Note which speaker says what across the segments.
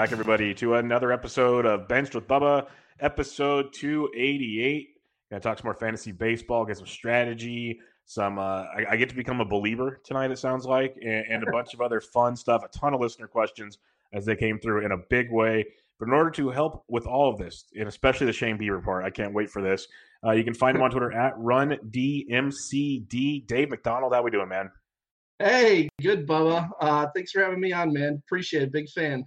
Speaker 1: Back, everybody, to another episode of Benched with Bubba, episode 288. Gonna talk some more fantasy baseball, get some strategy, some. Uh, I, I, get to become a Belieber tonight. It sounds like, and, and a bunch of other fun stuff. A ton of listener questions as they came through in a big way. But in order to help with all of this, and especially the Shane Bieber part, I can't wait for this. Uh, you can find him on Twitter at RunDMCD. Dave McDonald, how we doing, man?
Speaker 2: Hey, good, Bubba. Uh, thanks for having me on, man. Appreciate it. Big fan.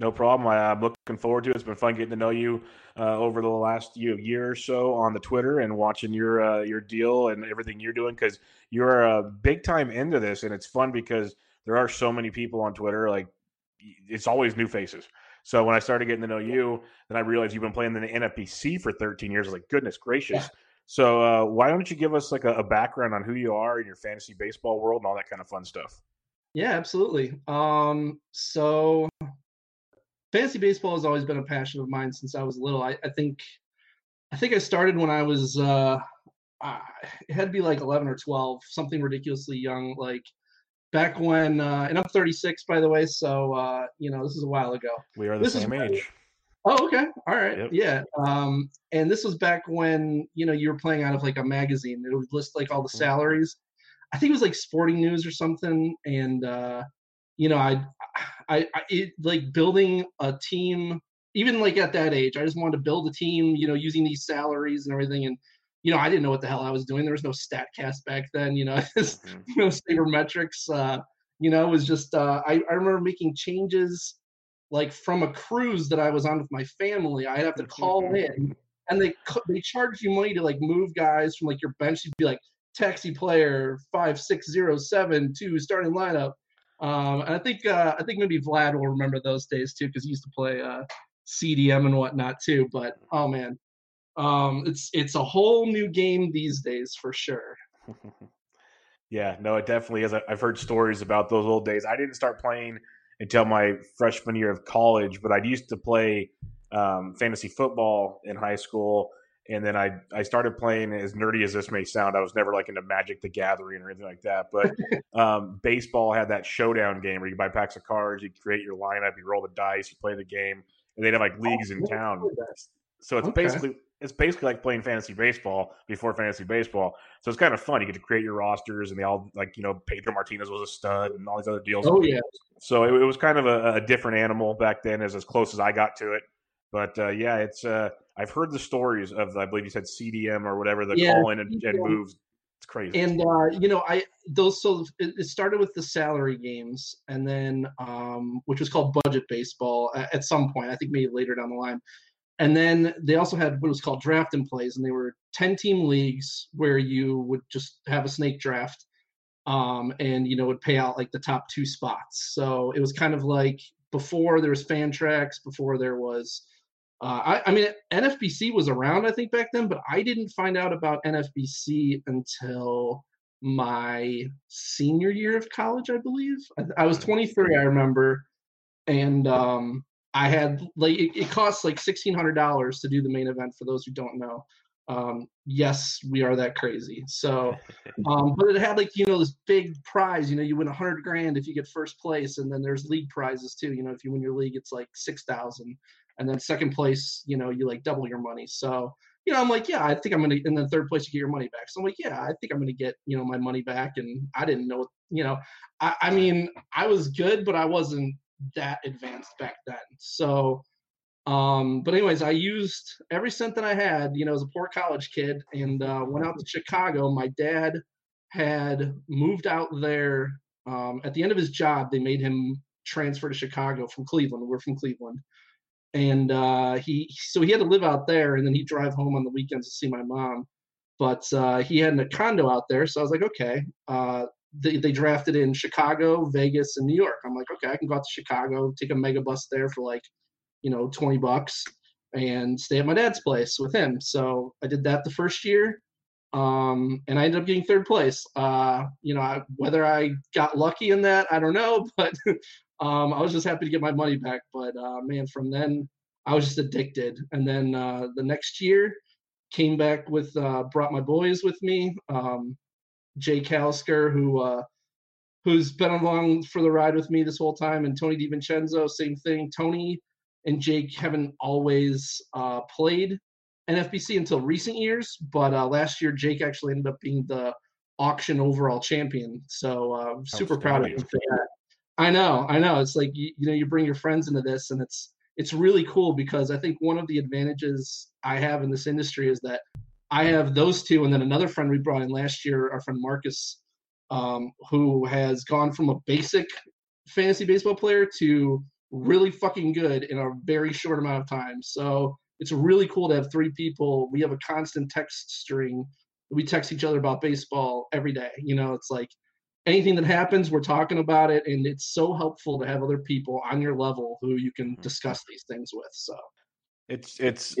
Speaker 1: No problem. I, am looking forward to it. It's been fun getting to know you uh, over the last you know, year or so on the Twitter and watching your uh, your deal and everything you're doing because you're a big time into this, and it's fun because there are so many people on Twitter. Like it's always new faces. So when I started getting to know you, then I realized you've been playing in the NFBC for 13 years. I was like, goodness gracious. Yeah. So uh, why don't you give us like a, a, background on who you are in your fantasy baseball world and all that kind of fun stuff?
Speaker 2: Yeah, absolutely. Um, so fantasy baseball has always been a passion of mine since I was little. I, I think I think I started when I was uh, it had to be like 11 or 12, something ridiculously young, like back when. Uh, and I'm 36, by the way, so uh, you know this is a while ago.
Speaker 1: We are the
Speaker 2: this
Speaker 1: same age.
Speaker 2: Oh, okay. All right. Yep. Yeah. Um, and this was back when, you know, you were playing out of like a magazine. It would list like all the mm-hmm. salaries. I think it was like sporting news or something. And, uh, you know, I, I, I it, like building a team, even like at that age, I just wanted to build a team, you know, using these salaries and everything. And, you know, I didn't know what the hell I was doing. There was no StatCast back then, you know, mm-hmm. know, sabermetrics, uh, you know, it was just, uh, I, I remember making changes like from a cruise that I was on with my family, I'd have to call in, and they they charge you money to like move guys from like your bench. You'd be like taxi player five six zero seven two starting lineup. Um, and I think uh, I think maybe Vlad will remember those days too because he used to play uh, CDM and whatnot too. But oh man, um, it's it's a whole new game these days for sure.
Speaker 1: yeah, no, it definitely is. I've heard stories about those old days. I didn't start playing until my freshman year of college. But I used to play um, fantasy football in high school, and then I I started playing. As nerdy as this may sound, I was never like into Magic the Gathering or anything like that. But um, baseball had that showdown game where you buy packs of cards, you create your lineup, you roll the dice, you play the game, and they'd have like leagues oh, in town. So it's okay. basically it's basically like playing fantasy baseball before fantasy baseball. So it's kind of fun. You get to create your rosters, and they all like you know Pedro Martinez was a stud, and all these other deals.
Speaker 2: Oh yeah.
Speaker 1: So it, it was kind of a, a, different animal back then, as as close as I got to it. But uh, yeah, it's uh, I've heard the stories of I believe you said CDM or whatever the yeah, call in and, and moves. It's crazy.
Speaker 2: And uh, you know, I those so it started with the salary games, and then um, which was called budget baseball at some point. I think maybe later down the line and then they also had what was called draft and plays, and they were 10 team leagues where you would just have a snake draft um, and you know would pay out like the top two spots. So it was kind of like before there was Fantrax, before there was. Uh, I, I mean, NFBC was around, I think, back then, but I didn't find out about NFBC until my senior year of college, I believe. I, I was 23, I remember, and um, I had like it, it costs like sixteen hundred dollars to do the main event. For those who don't know, um, yes, we are that crazy. So, um, but it had like you know this big prize. You know, you win a hundred grand if you get first place, and then there's league prizes too. You know, if you win your league, it's like six thousand, and then second place, you know, you like double your money. So, you know, I'm like, yeah, I think I'm gonna. And then third place, you get your money back. So I'm like, yeah, I think I'm gonna get you know my money back. And I didn't know, you know, I, I mean, I was good, but I wasn't that advanced back then. So, um, but anyways, I used every cent that I had, you know, as a poor college kid, and uh, went out to Chicago. My dad had moved out there um, at the end of his job. They made him transfer to Chicago from Cleveland. We're from Cleveland, and uh, he so he had to live out there, and then he'd drive home on the weekends to see my mom. But uh, he had a condo out there, so I was like, okay. Uh, they, they drafted in Chicago, Vegas, and New York. I'm like, okay, I can go out to Chicago, take a mega bus there for like, you know, 20 bucks and stay at my dad's place with him. So I did that the first year. Um, and I ended up getting third place. Uh, you know, I, whether I got lucky in that, I don't know, but um, I was just happy to get my money back. But uh, man, from then I was just addicted. And then uh, the next year, came back with uh, brought my boys with me. Um, Jay Calsker, who uh, who's been along for the ride with me this whole time, and Tony DiVincenzo, same thing. Tony and Jake haven't always uh, played NFBC until recent years, but uh, last year Jake actually ended up being the auction overall champion. So uh, super proud of him for that. I know, I know. It's like you, you know, you bring your friends into this, and it's it's really cool because I think one of the advantages I have in this industry is that I have those two, and then another friend we brought in last year, our friend Marcus, um, who has gone from a basic fantasy baseball player to really fucking good in a very short amount of time. So it's really cool to have three people. We have a constant text string. We text each other about baseball every day. You know, it's like anything that happens, we're talking about it, and it's so helpful to have other people on your level who you can mm-hmm. discuss these things with. So
Speaker 1: it's it's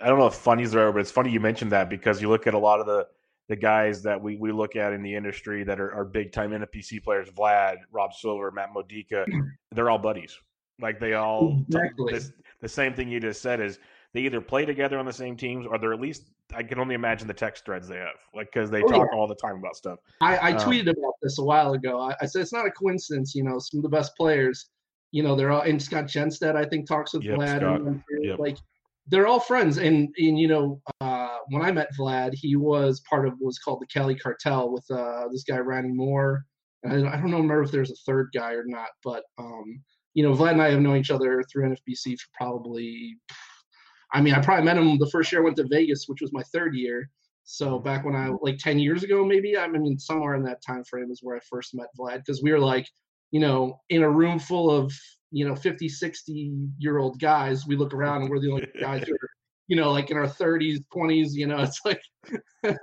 Speaker 1: I don't know if funny's the right, but it's funny you mentioned that because you look at a lot of the the guys that we, we look at in the industry that are, are big time NFBC players, Vlad, Rob Silver, Matt Modica, they're all buddies. Like they all exactly. this, the same thing you just said is they either play together on the same teams or they're at least I can only imagine the text threads they have, like because they oh, talk yeah. all the time about stuff.
Speaker 2: I, I um, tweeted about this a while ago. I, I, said it's not a coincidence, you know, some of the best players, you know, they're all and Scott Genstead I think talks with yep, Vlad and, yep. like they're all friends. And, and you know, uh, when I met Vlad, he was part of what was called the Kelly Cartel with uh, this guy, Randy Moore. And I don't know remember if there's a third guy or not, but, um, you know, Vlad and I have known each other through NFBC for probably, I mean, I probably met him the first year I went to Vegas, which was my third year. So mm-hmm. back when I like 10 years ago, maybe I mean somewhere in that time frame is where I first met Vlad because we were like, you know, in a room full of you know 50 60 year old guys. We look around and we're the only guys who are you know like in our 30s 20s you know it's like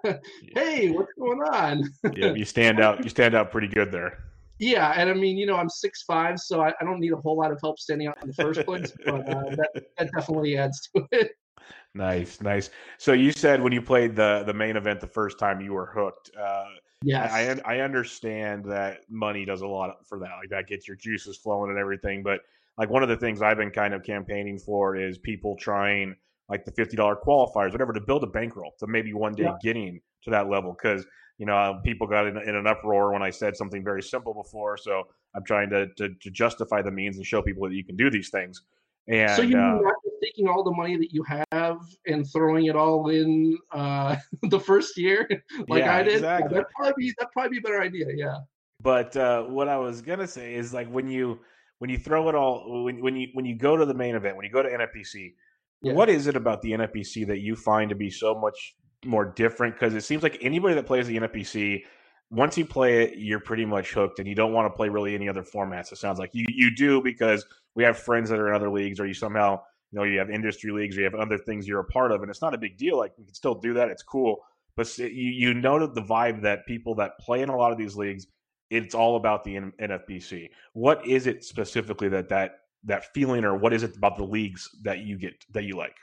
Speaker 2: hey what's going on?
Speaker 1: Yeah you stand out you stand out pretty good there
Speaker 2: yeah and i mean you know i'm six five so I, I don't need a whole lot of help standing out in the first place but uh, that, that definitely adds to it
Speaker 1: nice nice so you said when you played the the main event the first time you were hooked uh
Speaker 2: Yes.
Speaker 1: I, I understand that money does a lot for that. Like that gets your juices flowing and everything. But like one of the things I've been kind of campaigning for is people trying like the fifty dollar qualifiers, whatever, to build a bankroll to maybe one day yeah. getting to that level. Because you know people got in, in, an uproar when I said something very simple before. So I'm trying to, to, to justify the means and show people that you can do these things. And
Speaker 2: so you uh, not taking all the money that you have and throwing it all in uh, the first year, like yeah, I did. Exactly. That'd probably be that'd probably be a better idea. Yeah.
Speaker 1: But uh, what I was gonna say is like when you when you throw it all when when you when you go to the main event when you go to NFBC, yeah. what is it about the NFBC that you find to be so much more different? Because it seems like anybody that plays the NFBC once you play it, you're pretty much hooked, and you don't want to play really any other formats. It sounds like you you do because we have friends that are in other leagues, or you somehow you know you have industry leagues, or you have other things you're a part of, and it's not a big deal. Like we can still do that; it's cool. But you you know the vibe that people that play in a lot of these leagues, it's all about the NFBC. What is it specifically that that that feeling, or what is it about the leagues that you get that you like?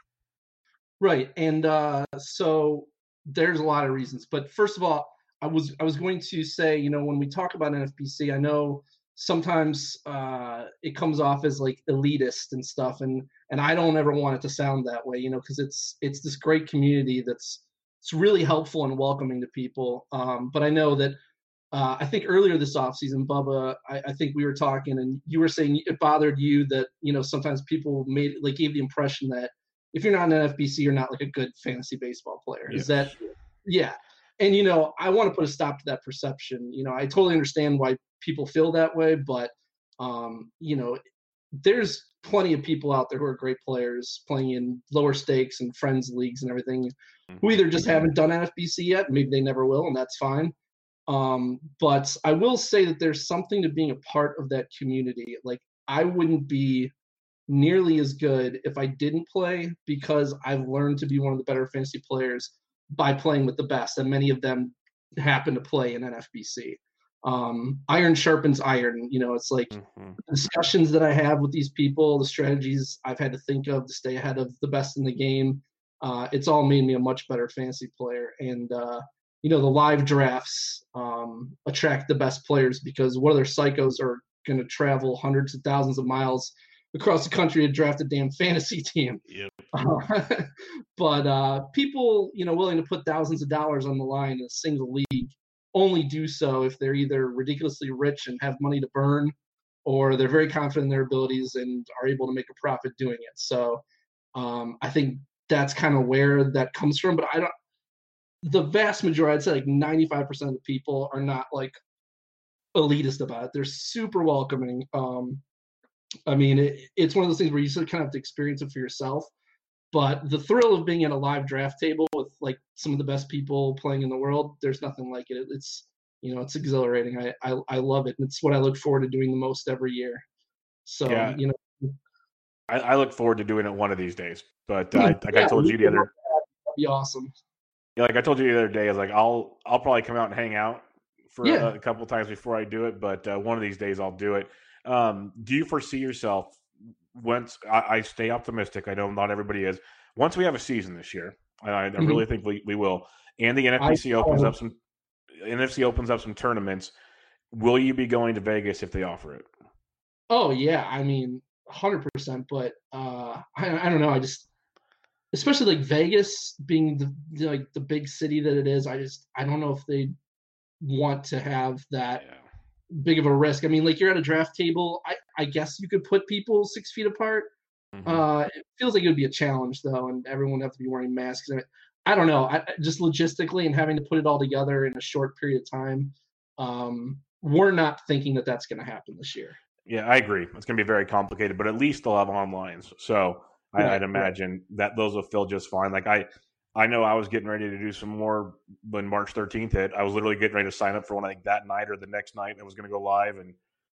Speaker 2: Right, and uh, so there's a lot of reasons. But first of all, I was I was going to say, you know, when we talk about NFBC, I know sometimes uh, it comes off as like elitist and stuff, and and I don't ever want it to sound that way, you know, because it's it's this great community that's it's really helpful and welcoming to people. Um, but I know that uh, I think earlier this offseason, Bubba, I, I, think we were talking, and you were saying it bothered you that you know sometimes people made like gave the impression that if you're not an FBC, you're not like a good fantasy baseball player. Is that yeah? And you know, I want to put a stop to that perception. You know, I totally understand why people feel that way, but um, you know, there's plenty of people out there who are great players playing in lower stakes and friends leagues and everything who either just haven't done NFBC yet, maybe they never will, and that's fine. Um, but I will say that there's something to being a part of that community. Like I wouldn't be nearly as good if I didn't play because I've learned to be one of the better fantasy players by playing with the best, and many of them happen to play in NFBC. Um, iron sharpens iron. You know, it's like mm-hmm. discussions that I have with these people, the strategies I've had to think of to stay ahead of the best in the game. Uh, it's all made me a much better fantasy player. And uh, you know, the live drafts um, attract the best players because what other psychos are going to travel hundreds of thousands of miles across the country to draft a damn fantasy team.
Speaker 1: Yep.
Speaker 2: Uh, but uh, people, you know, willing to put thousands of dollars on the line in a single league only do so if they're either ridiculously rich and have money to burn, or they're very confident in their abilities and are able to make a profit doing it. So um, I think that's kind of where that comes from. But I don't. The vast majority, I'd say, like 95% of the people are not like elitist about it. They're super welcoming. Um, I mean, it, it's one of those things where you sort of kind of have to experience it for yourself. But the thrill of being at a live draft table with like some of the best people playing in the world, there's nothing like it. It's you know, it's exhilarating. I I, I love it. And it's what I look forward to doing the most every year. So yeah. you know,
Speaker 1: I, I, look forward to doing it one of these days. But uh, like yeah, I told you the other,
Speaker 2: that'd be awesome.
Speaker 1: Yeah, like I told you the other day, is like I'll I'll probably come out and hang out for yeah. a, a, couple times before I do it. But uh, one of these days I'll do it. Um, do you foresee yourself once I, I, stay optimistic? I know not everybody is. Once we have a season this year, I, I mm-hmm. really think we, we will, and the NFC opens up some NFC opens up some tournaments. Will you be going to Vegas if they offer it?
Speaker 2: Oh yeah, I mean, hundred percent. But uh, I, I don't know. I just, especially like Vegas being the, the, like the big city that it is. I just I don't know if they want to have that. Yeah big of a risk. I mean, like you're at a draft table. I, I guess you could put people six feet apart. Mm-hmm. Uh, it feels like it would be a challenge though, and everyone would have to be wearing masks. I I don't know. I, just logistically and having to put it all together in a short period of time, um, we're not thinking that that's going to happen this year.
Speaker 1: Yeah, I agree. It's going to be very complicated, but at least they'll have online. So I, would imagine right. that those will fill just fine. Like I, I know I was getting ready to do some more when March 13th hit. I was literally getting ready to sign up for one like that night or the next night. And it was going to go live, and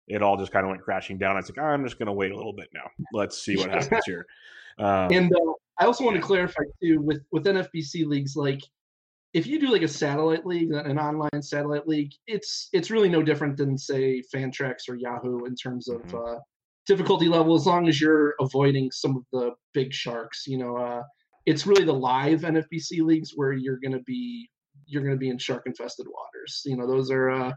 Speaker 1: it all just kind of went crashing down. I was like, I'm just going to wait a little bit now. Let's see what happens here.
Speaker 2: Um, and uh, I also want to clarify too with with NFBC leagues, like if you do like a satellite league, an online satellite league, it's it's really no different than say Fantrax or Yahoo in terms of mm-hmm. uh, difficulty level, as long as you're avoiding some of the big sharks. You know, uh, it's really the live NFBC leagues where you're going to be you're going to be in shark infested waters. You know, those are uh,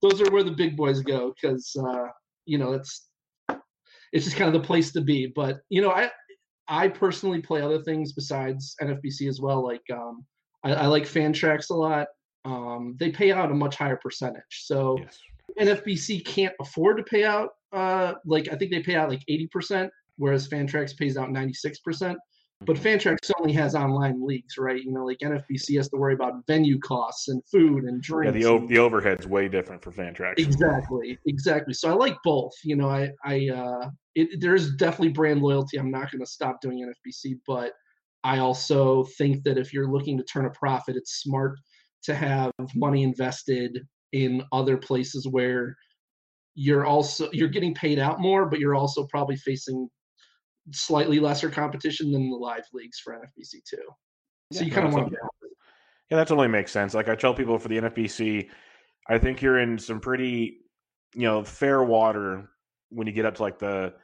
Speaker 2: those are where the big boys go because uh, you know it's it's just kind of the place to be. But you know, I I personally play other things besides NFBC as well. Like um, I, I like Fantrax a lot. Um, they pay out a much higher percentage. So yes. NFBC can't afford to pay out. Uh, like I think they pay out like eighty percent, whereas Fantrax pays out ninety six percent. But Fantrax only has online leagues, right? You know, like NFBC has to worry about venue costs and food and drinks.
Speaker 1: Yeah, the o- the overhead's way different for Fantrax.
Speaker 2: Exactly, exactly. So I like both. You know, I I uh, it, there's definitely brand loyalty. I'm not going to stop doing NFBC, but I also think that if you're looking to turn a profit, it's smart to have money invested in other places where you're also you're getting paid out more, but you're also probably facing slightly lesser competition than the live leagues for NFBC too. So yeah, you kind of want to.
Speaker 1: Yeah, that totally makes sense. Like I tell people for the NFBC, I think you're in some pretty, you know, fair water when you get up to like the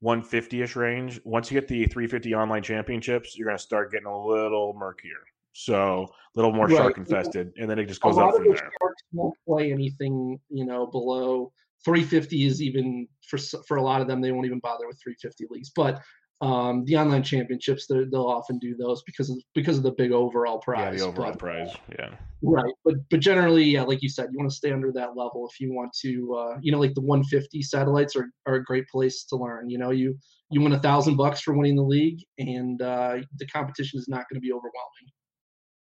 Speaker 1: 150 ish range. Once you get the 350 online championships, you're going to start getting a little murkier. So a little more right. shark infested, and then it just goes up from there.
Speaker 2: Sharks won't play anything, you know, below 350 is even for for a lot of them they won't even bother with 350 leagues. But um, the online championships they'll often do those because of because of the big overall prize.
Speaker 1: Yeah, the overall but, prize. Yeah.
Speaker 2: Right, but but generally, yeah, like you said, you want to stay under that level if you want to. Uh, you know, like the 150 satellites are, are a great place to learn. You know, you you win a thousand bucks for winning the league, and uh, the competition is not going to be overwhelming.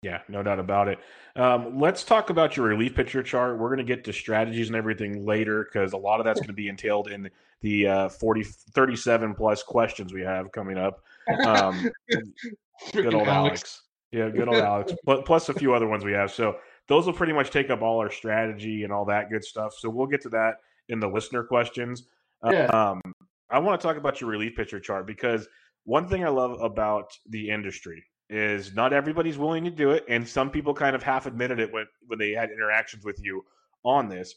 Speaker 1: Yeah, no doubt about it. Um, let's talk about your relief pitcher chart. We're going to get to strategies and everything later because a lot of that's going to be entailed in the uh, 40, 37 plus questions we have coming up. Um, good old Alex. Alex. Yeah, good old Alex. Plus a few other ones we have. So those will pretty much take up all our strategy and all that good stuff. So we'll get to that in the listener questions. Yeah. Um, I want to talk about your relief pitcher chart because one thing I love about the industry is not everybody's willing to do it, and some people kind of half admitted it when when they had interactions with you on this.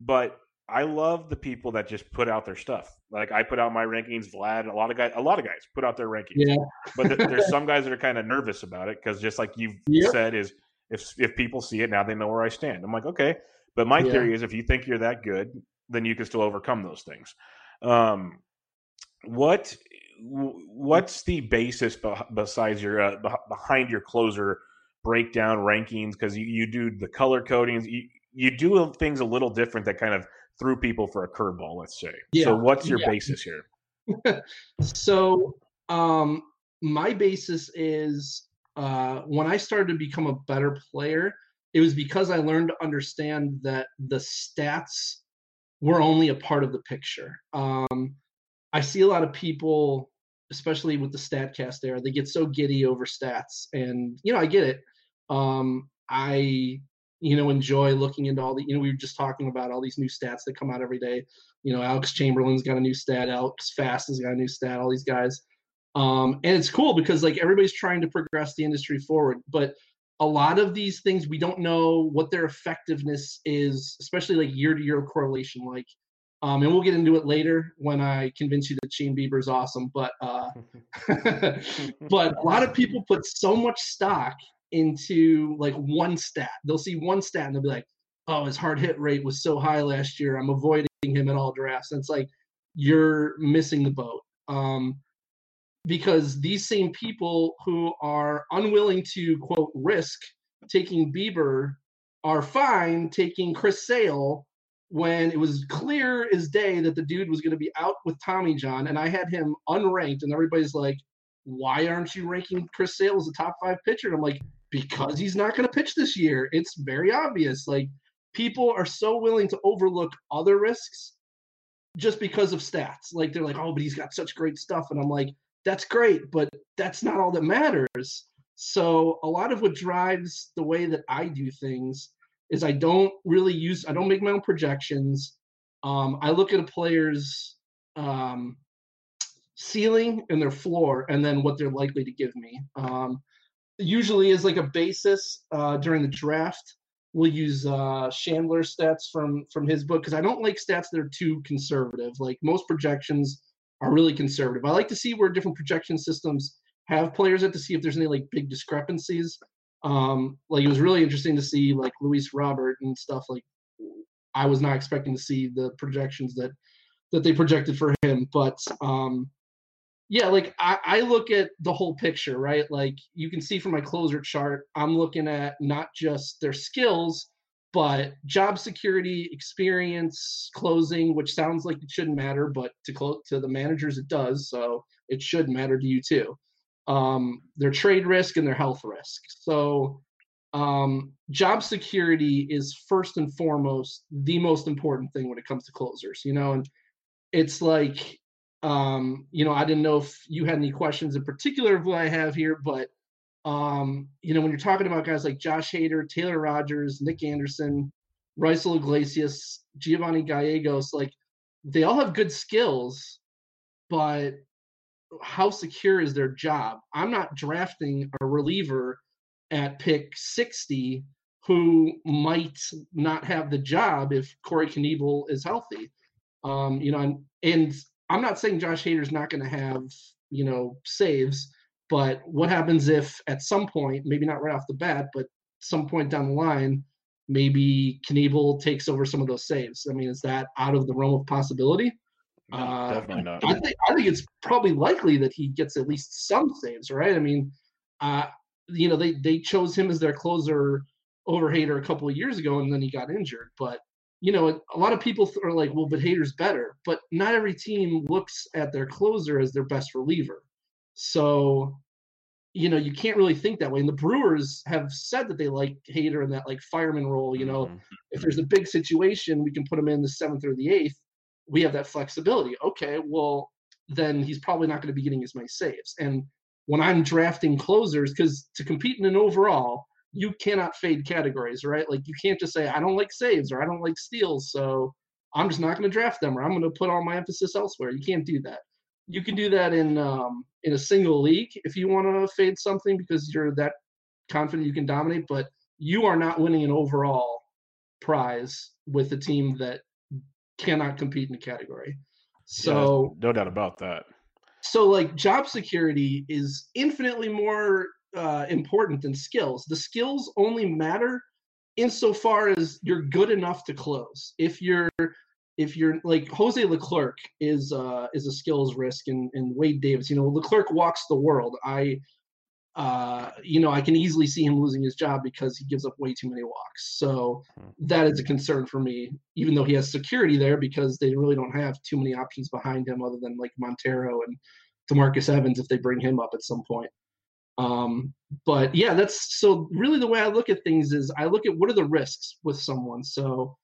Speaker 1: But I love the people that just put out their stuff. Like I put out my rankings, Vlad, a lot of guys, a lot of guys put out their rankings. Yeah. but th- there's some guys that are kind of nervous about it because just like you've said, is if if people see it now, they know where I stand. I'm like, okay. But my yeah. theory is, if you think you're that good, then you can still overcome those things. Um, what what's the basis besides your uh, behind your closer breakdown rankings? Because you, you do the color codings, you, you do things a little different that kind of threw people for a curveball. Let's say. Yeah. So what's your yeah. basis here?
Speaker 2: so um, my basis is uh, when I started to become a better player, it was because I learned to understand that the stats were only a part of the picture. Um, I see a lot of people, especially with the Statcast era, they get so giddy over stats, and you know I get it. Um, I you know enjoy looking into all the you know we were just talking about all these new stats that come out every day. You know Alex Chamberlain's got a new stat, Alex Fast has got a new stat, all these guys. Um, and it's cool because like everybody's trying to progress the industry forward, but a lot of these things we don't know what their effectiveness is, especially like year to year correlation. Like um, and we'll get into it later when I convince you that Shane Bieber is awesome. But uh, but a lot of people put so much stock into like one stat. They'll see one stat and they'll be like, "Oh, his hard hit rate was so high last year. I'm avoiding him at all drafts." And it's like you're missing the boat. Um, because these same people who are unwilling to quote risk taking Bieber are fine taking Chris Sale when it was clear as day that the dude was going to be out with Tommy John, and I had him unranked, and everybody's like, "Why aren't you ranking Chris Sale as a top five pitcher?" And I'm like, "Because he's not going to pitch this year. It's very obvious. Like people are so willing to overlook other risks just because of stats. Like they're like, "Oh, but he's got such great stuff," and I'm like, "That's great, but that's not all that matters." So a lot of what drives the way that I do things is I don't really use I don't make my own projections. Um, I look at a player's um, ceiling and their floor, and then what they're likely to give me. Um, usually, as like a basis uh, during the draft, we'll use uh, Chandler stats from from his book because I don't like stats that are too conservative. Like most projections are really conservative. I like to see where different projection systems have players at to see if there's any like big discrepancies. Um, like it was really interesting to see like Luis Robert and stuff. Like I was not expecting to see the projections that that they projected for him, but um, yeah, like I, I look at the whole picture, right? Like you can see from my closer chart, I'm looking at not just their skills, but job security, experience, closing, which sounds like it shouldn't matter, but to close to the managers it does, so it should matter to you too um, their trade risk and their health risk. So, um, job security is first and foremost the most important thing when it comes to closers. You know, and it's like, um, you know, I didn't know if you had any questions in particular of what I have here, but um, you know, when you're talking about guys like Josh Hader, Taylor Rogers, Nick Anderson, Raisel Iglesias, Giovanni Gallegos, like they all have good skills, but how secure is their job? I'm not drafting a reliever at pick 60 who might not have the job if Corey Knebel is healthy. Um, you know, and, I'm not saying Josh Hader's not going to have, you know, saves, but what happens if at some point, maybe not right off the bat, but some point down the line, maybe Knebel takes over some of those saves? I mean, is that out of the realm of possibility?
Speaker 1: No, uh, definitely not.
Speaker 2: I think I think it's probably likely that he gets at least some saves, right? I mean, uh, you know, they they chose him as their closer over Hader a couple of years ago, and then he got injured. But you know, a lot of people are like, well, but Hader's better. But not every team looks at their closer as their best reliever. So, you know, you can't really think that way. And the Brewers have said that they like Hader in that like fireman role. You know, mm-hmm. if there's a big situation, we can put him in the seventh or the eighth we have that flexibility. Okay, well, then he's probably not going to be getting as many saves. And when I'm drafting closers, because to compete in an overall, you cannot fade categories, right? Like you can't just say, I don't like saves or I don't like steals, so I'm just not going to draft them or I'm going to put all my emphasis elsewhere. You can't do that. You can do that in um, in a single league if you want to fade something because you're that confident you can dominate, but you are not winning an overall prize with a team that cannot compete in the category. So
Speaker 1: yeah, no doubt about that.
Speaker 2: So like job security is infinitely more uh, important than skills. The skills only matter insofar as you're good enough to close. If you're if you're like Jose Leclerc is uh, is a skills risk and, and Wade Davis, you know, Leclerc walks the world. I uh, you know, I can easily see him losing his job because he gives up way too many walks. So hmm. that is a concern for me, even though he has security there because they really don't have too many options behind him other than like Montero and Demarcus Evans if they bring him up at some point. Um, but yeah, that's so really the way I look at things is I look at what are the risks with someone. So,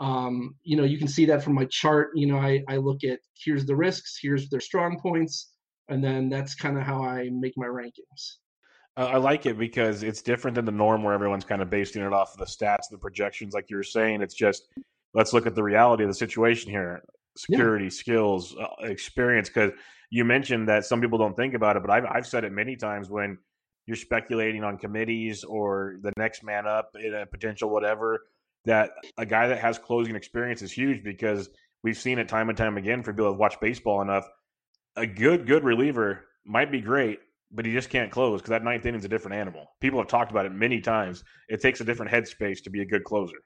Speaker 2: um, you know, you can see that from my chart. You know, I, I look at here's the risks, here's their strong points, and then that's kind of how I make my rankings.
Speaker 1: I like it because it's different than the norm where everyone's kind of basing it off of the stats, and the projections, like you were saying. It's just let's look at the reality of the situation here: security, yeah. skills, uh, experience. Because you mentioned that some people don't think about it, but I've I've said it many times when you're speculating on committees or the next man up in a potential whatever. That a guy that has closing experience is huge because we've seen it time and time again for people that watch baseball enough. A good good reliever might be great, but he just can't close because that ninth inning is a different animal. People have talked about it many times. It takes a different headspace to be a good closer,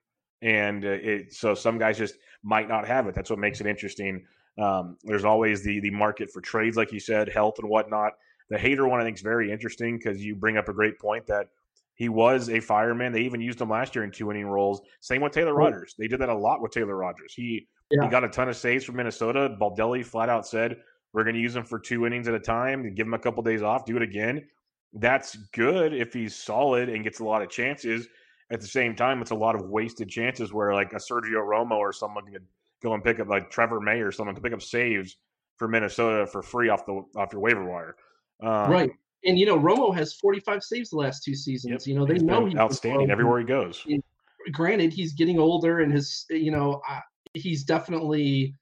Speaker 1: and uh, it, so some guys just might not have it. That's what makes it interesting. Um, there's always the the market for trades, like you said, health and whatnot. The Hader one I think is very interesting because you bring up a great point that he was a fireman. They even used him last year in two inning roles. Same with Taylor Rogers. They did that a lot with Taylor Rogers. He yeah. he got a ton of saves from Minnesota. Baldelli flat out said we're going to use him for two innings at a time and give him a couple days off, do it again. That's good if he's solid and gets a lot of chances. At the same time, it's a lot of wasted chances where like a Sergio Romo or someone could go and pick up like Trevor May or someone could pick up saves for Minnesota for free off the off your waiver wire.
Speaker 2: Um, right. And you know, Romo has 45 saves the last two seasons. Yep. You know, they he's know
Speaker 1: he's outstanding everywhere he goes.
Speaker 2: granted, he's getting older, and his you know uh, he's definitely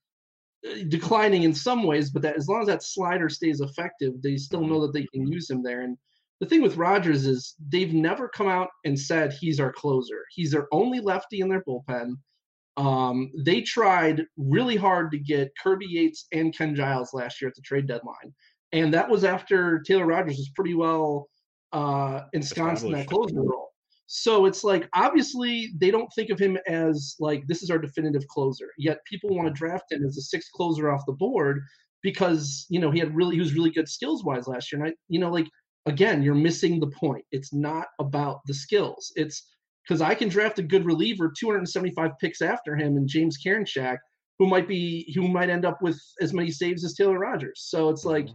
Speaker 2: declining in some ways, but that as long as that slider stays effective, they still know that they can use him there. And the thing with Rogers is they've never come out and said he's our closer. He's their only lefty in their bullpen. Um, they tried really hard to get Kirby Yates and Ken Giles last year at the trade deadline, and that was after Taylor Rogers was pretty well uh, ensconced in that closer role. So it's like obviously they don't think of him as like this is our definitive closer. Yet people want to draft him as a sixth closer off the board because you know he had really he was really good skills wise last year. And I you know like again you're missing the point. It's not about the skills. It's because I can draft a good reliever 275 picks after him and James Karinchak who might be who might end up with as many saves as Taylor Rogers. So it's like mm-hmm.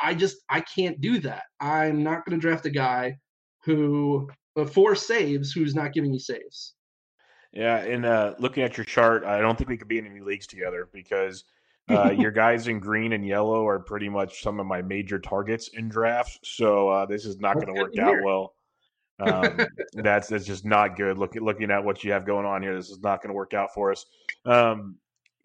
Speaker 2: I just I can't do that. I'm not going to draft a guy who but four saves, who's not giving you saves?
Speaker 1: Yeah, and uh, looking at your chart, I don't think we could be in any leagues together because uh, your guys in green and yellow are pretty much some of my major targets in drafts. So uh, this is not going to work out well. Um, that's that's just not good. Looking looking at what you have going on here, this is not going to work out for us. Um,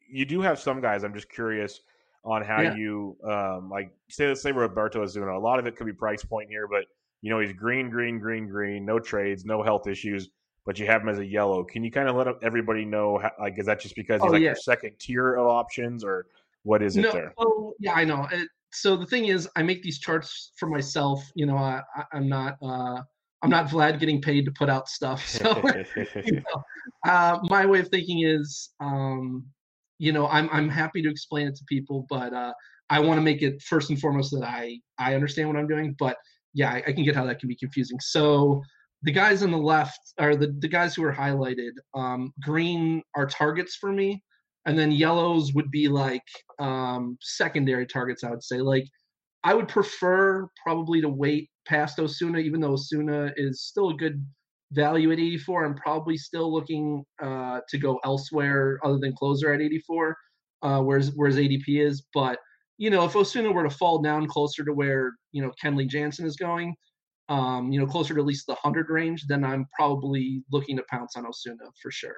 Speaker 1: you do have some guys. I'm just curious on how yeah. you um, like say let's say Roberto Osuna. A lot of it could be price point here, but you know he's green, green, green, green, no trades, no health issues, but you have him as a yellow. Can you kind of let everybody know? How, like, is that just because he's oh, like yeah. your second tier of options, or what is it no, there?
Speaker 2: Oh, yeah, I know. It, so the thing is, I make these charts for myself. You know, I, am not. Uh, I'm not Vlad getting paid to put out stuff. So, you know, uh, my way of thinking is, um, you know, I'm I'm happy to explain it to people, but uh, I want to make it first and foremost that I I understand what I'm doing. But yeah, I, I, can get how that can be confusing. So the guys on the left are the the guys who are highlighted. Um, green are targets for me, and then yellows would be like um, secondary targets. I would say like I would prefer probably to wait past Osuna, even though Osuna is still a good value at 84. I'm probably still looking uh, to go elsewhere other than closer at 84, uh, whereas whereas ADP is. But you know, if Osuna were to fall down closer to where you know Kenley Jansen is going, um, you know, closer to at least the hundred range, then I'm probably looking to pounce on Osuna for sure.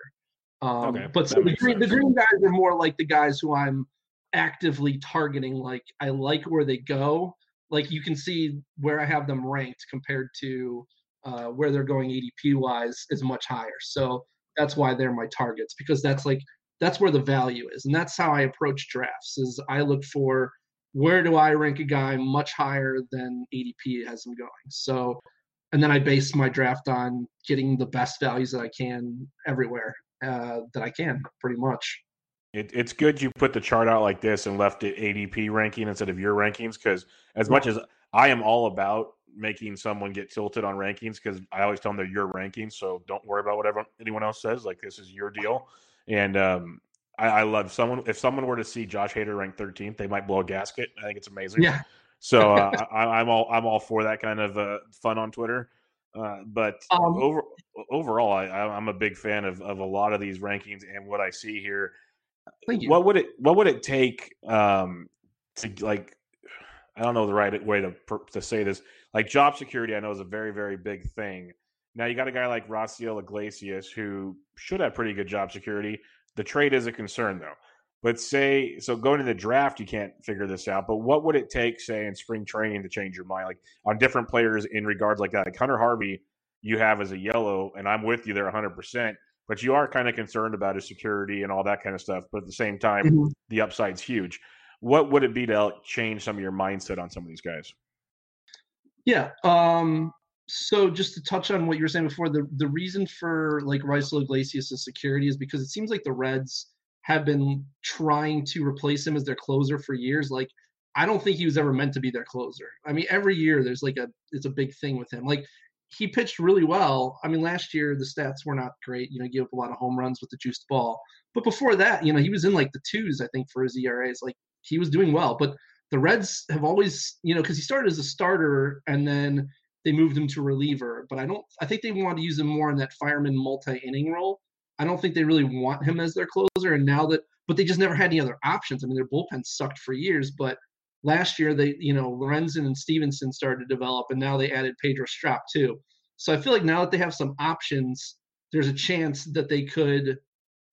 Speaker 2: Um, okay, but so the green, the green guys are more like the guys who I'm actively targeting. Like I like where they go. Like you can see where I have them ranked compared to uh, where they're going ADP wise is much higher. So that's why they're my targets because that's like that's where the value is, and that's how I approach drafts. Is I look for where do I rank a guy much higher than ADP has him going. So, and then I base my draft on getting the best values that I can everywhere uh, that I can, pretty much.
Speaker 1: It, it's good you put the chart out like this and left it ADP ranking instead of your rankings because as much as I am all about making someone get tilted on rankings because I always tell them they're your rankings. So don't worry about whatever anyone else says. Like this is your deal. And um, I, I, love someone. If someone were to see Josh Hader ranked 13th, they might blow a gasket. I think it's amazing.
Speaker 2: Yeah.
Speaker 1: So uh, I, am all I'm all for that kind of uh, fun on Twitter. Uh, but um, over, overall, I, I'm a big fan of, of a lot of these rankings and what I see here. What would it What would it take um, to like I don't know the right way to to say this. Like job security, I know is a very very big thing. Now you got a guy like Raisel Iglesias who should have pretty good job security. The trade is a concern though. But say so going to the draft, you can't figure this out. But what would it take, say, in spring training to change your mind, like on different players in regards like that? Like Hunter Harvey, you have as a yellow, and I'm with you there 100. percent But you are kind of concerned about his security and all that kind of stuff. But at the same time, mm-hmm. the upside's huge what would it be to change some of your mindset on some of these guys?
Speaker 2: Yeah. Um, so just to touch on what you were saying before, the the reason for like Raisel Iglesias' security is because it seems like the Reds have been trying to replace him as their closer for years. Like I don't think he was ever meant to be their closer. I mean, every year there's like a it's a big thing with him. Like he pitched really well. I mean, last year the stats were not great. You know, he gave up a lot of home runs with the juiced ball. But before that, you know, he was in like the twos, I think, for his ERAs. Like he was doing well. But the Reds have always, you know, because he started as a starter and then they moved him to reliever. But I don't, I think they want to use him more in that fireman multi inning role. I don't think they really want him as their closer. And now that, but they just never had any other options. I mean, their bullpen sucked for years, but last year they, you know, Lorenzen and Stevenson started to develop, and now they added Pedro Strop too. So I feel like now that they have some options, there's a chance that they could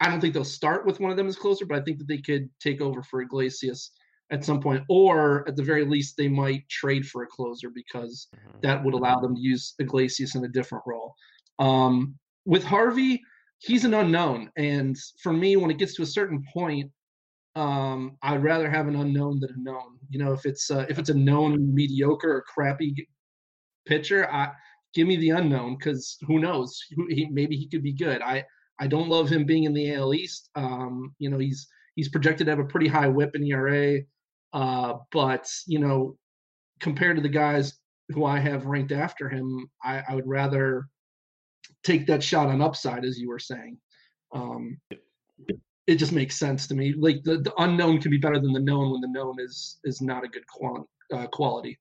Speaker 2: I don't think they'll start with one of them as closer, but I think that they could take over for Iglesias at some point, or at the very least, they might trade for a closer because mm-hmm. that would allow them to use Iglesias in a different role. Um, with Harvey, he's an unknown, and for me, when it gets to a certain point, um, I'd rather have an unknown than a known. You know, if it's uh, if it's a known mediocre or crappy pitcher, I give me the unknown because who knows? He, maybe he could be good. I I don't love him being in the AL East. Um, you know, he's he's projected to have a pretty high WHIP in ERA, uh, but you know, compared to the guys who I have ranked after him, I, I would rather take that shot on upside, as you were saying. Um, it, it just makes sense to me. Like the, the unknown can be better than the known when the known is is not a good quality. Uh, quality.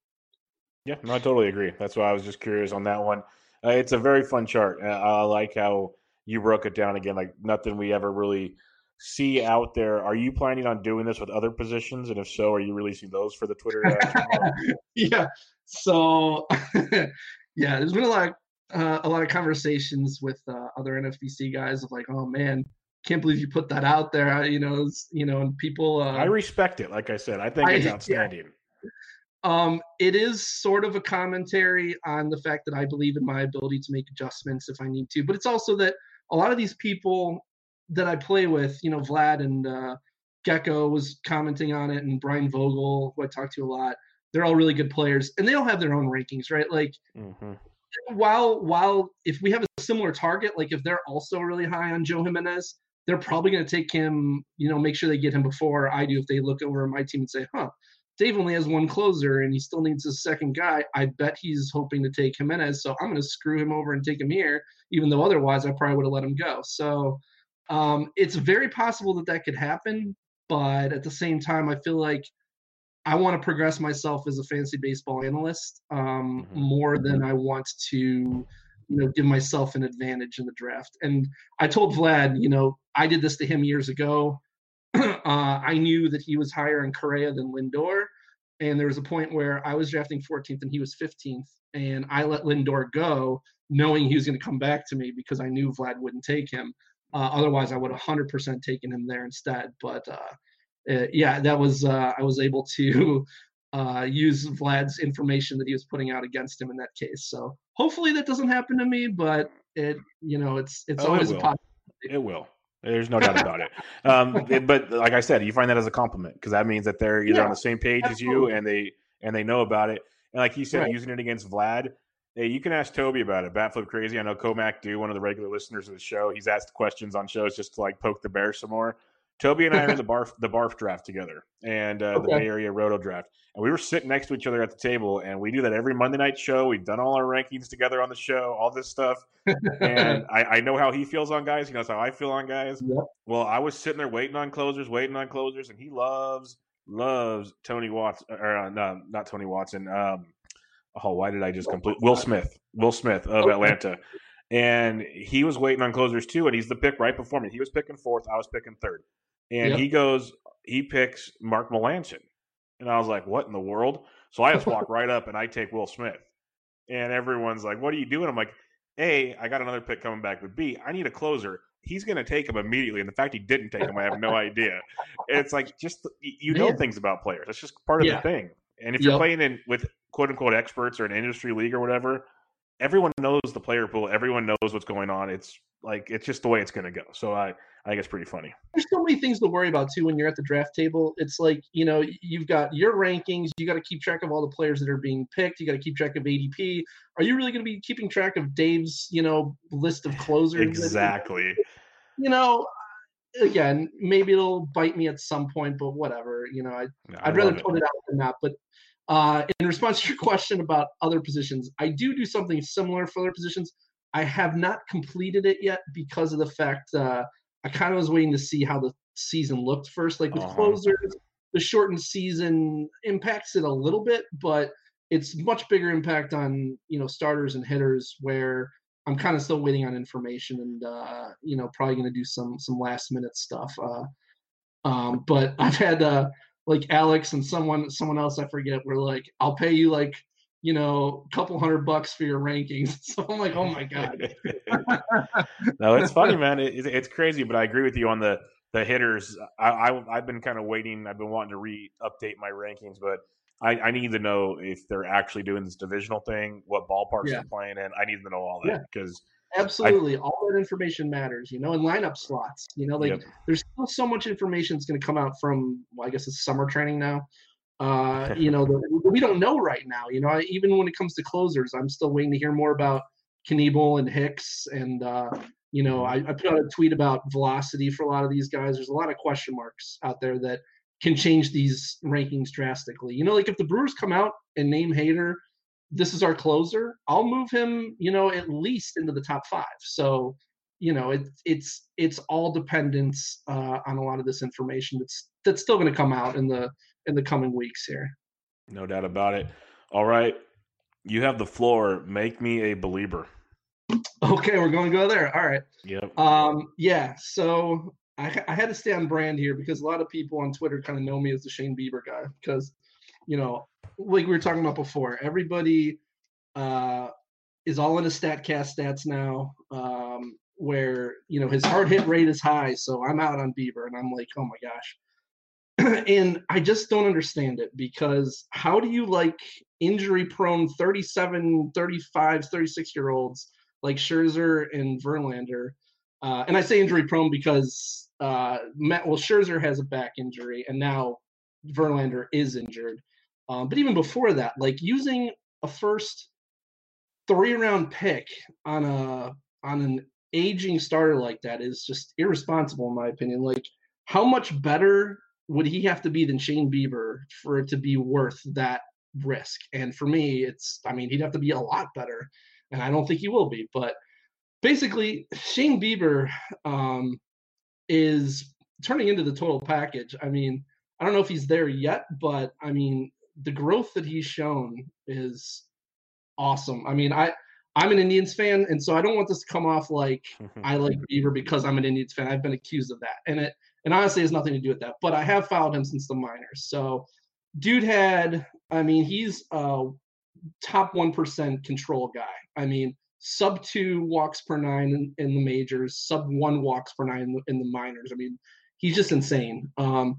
Speaker 1: Yeah, no, I totally agree. That's why I was just curious on that one. Uh, it's a very fun chart. Uh, I like how you broke it down again like nothing we ever really see out there. Are you planning on doing this with other positions? And if so, are you releasing those for the Twitter?
Speaker 2: Uh, yeah. So, yeah, there's been a lot, of, uh, a lot of conversations with uh, other NFBC guys of like, oh man, can't believe you put that out there. You know, you know, and people. Uh, I
Speaker 1: respect it. Like I said, I think it's outstanding. Yeah.
Speaker 2: Um, it is sort of a commentary on the fact that I believe in my ability to make adjustments if I need to, but it's also that a lot of these people that I play with, you know, Vlad and uh, Gecko was commenting on it, and Brian Vogel, who I talk to a lot. They're all really good players, and they all have their own rankings, right? Like, mm-hmm. while while if we have a similar target, like if they're also really high on Joe Jimenez, they're probably going to take him. You know, make sure they get him before I do. If they look over my team and say, "Huh, Dave only has one closer and he still needs a second guy. I bet he's hoping to take Jimenez, so I'm going to screw him over and take him here, even though otherwise I probably would have let him go. So um, it's very possible that that could happen, but at the same time, I feel like I want to progress myself as a fantasy baseball analyst um, mm-hmm. more than I want to, you know, give myself an advantage in the draft. And I told Vlad, you know, I did this to him years ago. uh, I knew that he was higher in Correa than Lindor, and there was a point where I was drafting 14th and he was 15th, and I let Lindor go, knowing he was going to come back to me because I knew Vlad wouldn't take him. Uh, otherwise, I would have 100% taken him there instead. But uh, uh, yeah, that was uh, I was able to uh, use Vlad's information that he was putting out against him in that case. So hopefully that doesn't happen to me, but it you know it's it's oh, always
Speaker 1: it
Speaker 2: a possibility.
Speaker 1: It will. There's no doubt about it. Um, it, But like I said, you find that as a compliment because that means that they're either yeah, on the same page absolutely. as you and they and they know about it. And like you said, right. using it against Vlad, hey, you can ask Toby about it. Batflip crazy. I know Comac do one of the regular listeners of the show. He's asked questions on shows just to like poke the bear some more. Toby and I are in the barf the barf draft together and uh, okay. the Bay Area Roto draft, and we were sitting next to each other at the table, and we do that every Monday night show. We've done all our rankings together on the show, all this stuff, and I, I, know how he feels on guys. He knows how I feel on guys. Yep. Well, I was sitting there waiting on closers, waiting on closers, and he loves loves Tony Watts or uh, no, not Tony Watson. Um, oh, why did I just oh complete Will Smith? Will Smith of oh, Atlanta. And he was waiting on closers too, and he's the pick right before me. He was picking fourth, I was picking third and yep. he goes, he picks Mark Melancon, and I was like, what in the world? So I just walk right up and I take Will Smith, and everyone's like, what are you doing? I'm like, A, I got another pick coming back, but B, I need a closer. He's going to take him immediately, and the fact he didn't take him, I have no idea. It's like just you know things about players. It's just part of yeah. the thing. And if you're playing in with quote unquote experts or an industry league or whatever, everyone knows the player pool. Everyone knows what's going on. It's like it's just the way it's going to go. So I I think it's pretty funny.
Speaker 2: There's so many things to worry about too when you're at the draft table. It's like you know you've got your rankings. You got to keep track of all the players that are being picked. You got to keep track of ADP. Are you really going to be keeping track of Dave's you know list of closers?
Speaker 1: Exactly.
Speaker 2: You know, again, maybe it'll bite me at some point, but whatever. You know, I, no, I'd rather put it. it out than not. But uh, in response to your question about other positions, I do do something similar for other positions. I have not completed it yet because of the fact uh, I kind of was waiting to see how the season looked first. Like with uh-huh. closers, the shortened season impacts it a little bit, but it's much bigger impact on you know starters and hitters where I'm kind of still waiting on information and uh, you know probably going to do some some last minute stuff. Uh, um, but I've had uh, like Alex and someone someone else I forget were like, I'll pay you like you know, a couple hundred bucks for your rankings. So I'm like, oh my god.
Speaker 1: no, it's funny, man. It, it's crazy, but I agree with you on the the hitters. I, I have been kind of waiting. I've been wanting to re-update my rankings, but I, I, need to know if they're actually doing this divisional thing, what ballparks yeah. they're playing in. I need to know all that because
Speaker 2: yeah. absolutely I, all that information matters. You know, and lineup slots. You know, like yep. there's still so much information that's going to come out from. Well, I guess it's summer training now uh, you know, the, we don't know right now. You know, even when it comes to closers, I'm still waiting to hear more about Knebel and Hicks. And, uh, you know, mm-hmm. I, I put out a tweet about velocity for a lot of these guys. There's a lot of question marks out there that can change these rankings drastically. You know, like if the Brewers come out and name Hader, this is our closer, I'll move him, you know, at least into the top five. So, you know, it, it's it's all dependent uh, on a lot of this information that's that's still going to come out in the in the coming weeks here.
Speaker 1: No doubt about it. All right. You have the floor. Make me a believer.
Speaker 2: Okay, we're going to go there. All right.
Speaker 1: Yep.
Speaker 2: Um, yeah. So I, I had to stay on brand here because a lot of people on Twitter kind of know me as the Shane Bieber guy because, you know, like we were talking about before, everybody uh, is all into StatCast stats now. Um, where you know his hard hit rate is high, so I'm out on Bieber, and I'm like, oh my gosh. and I just don't understand it because how do you like injury prone 37, 35, 36 year olds like Scherzer and Verlander? Uh, and I say injury prone because uh, Matt, well, Scherzer has a back injury, and now Verlander is injured. Um, but even before that, like using a first three round pick on a on an aging starter like that is just irresponsible in my opinion. Like how much better would he have to be than Shane Bieber for it to be worth that risk? And for me, it's I mean he'd have to be a lot better, and I don't think he will be. But basically, Shane Bieber um, is turning into the total package. I mean, I don't know if he's there yet, but I mean the growth that he's shown is awesome. I mean, I I'm an Indians fan, and so I don't want this to come off like I like Bieber because I'm an Indians fan. I've been accused of that, and it and honestly has nothing to do with that. But I have followed him since the minors. So, dude had, I mean, he's a top one percent control guy. I mean, sub two walks per nine in, in, the majors, sub one walks per nine in the, in the minors. I mean, he's just insane. Um,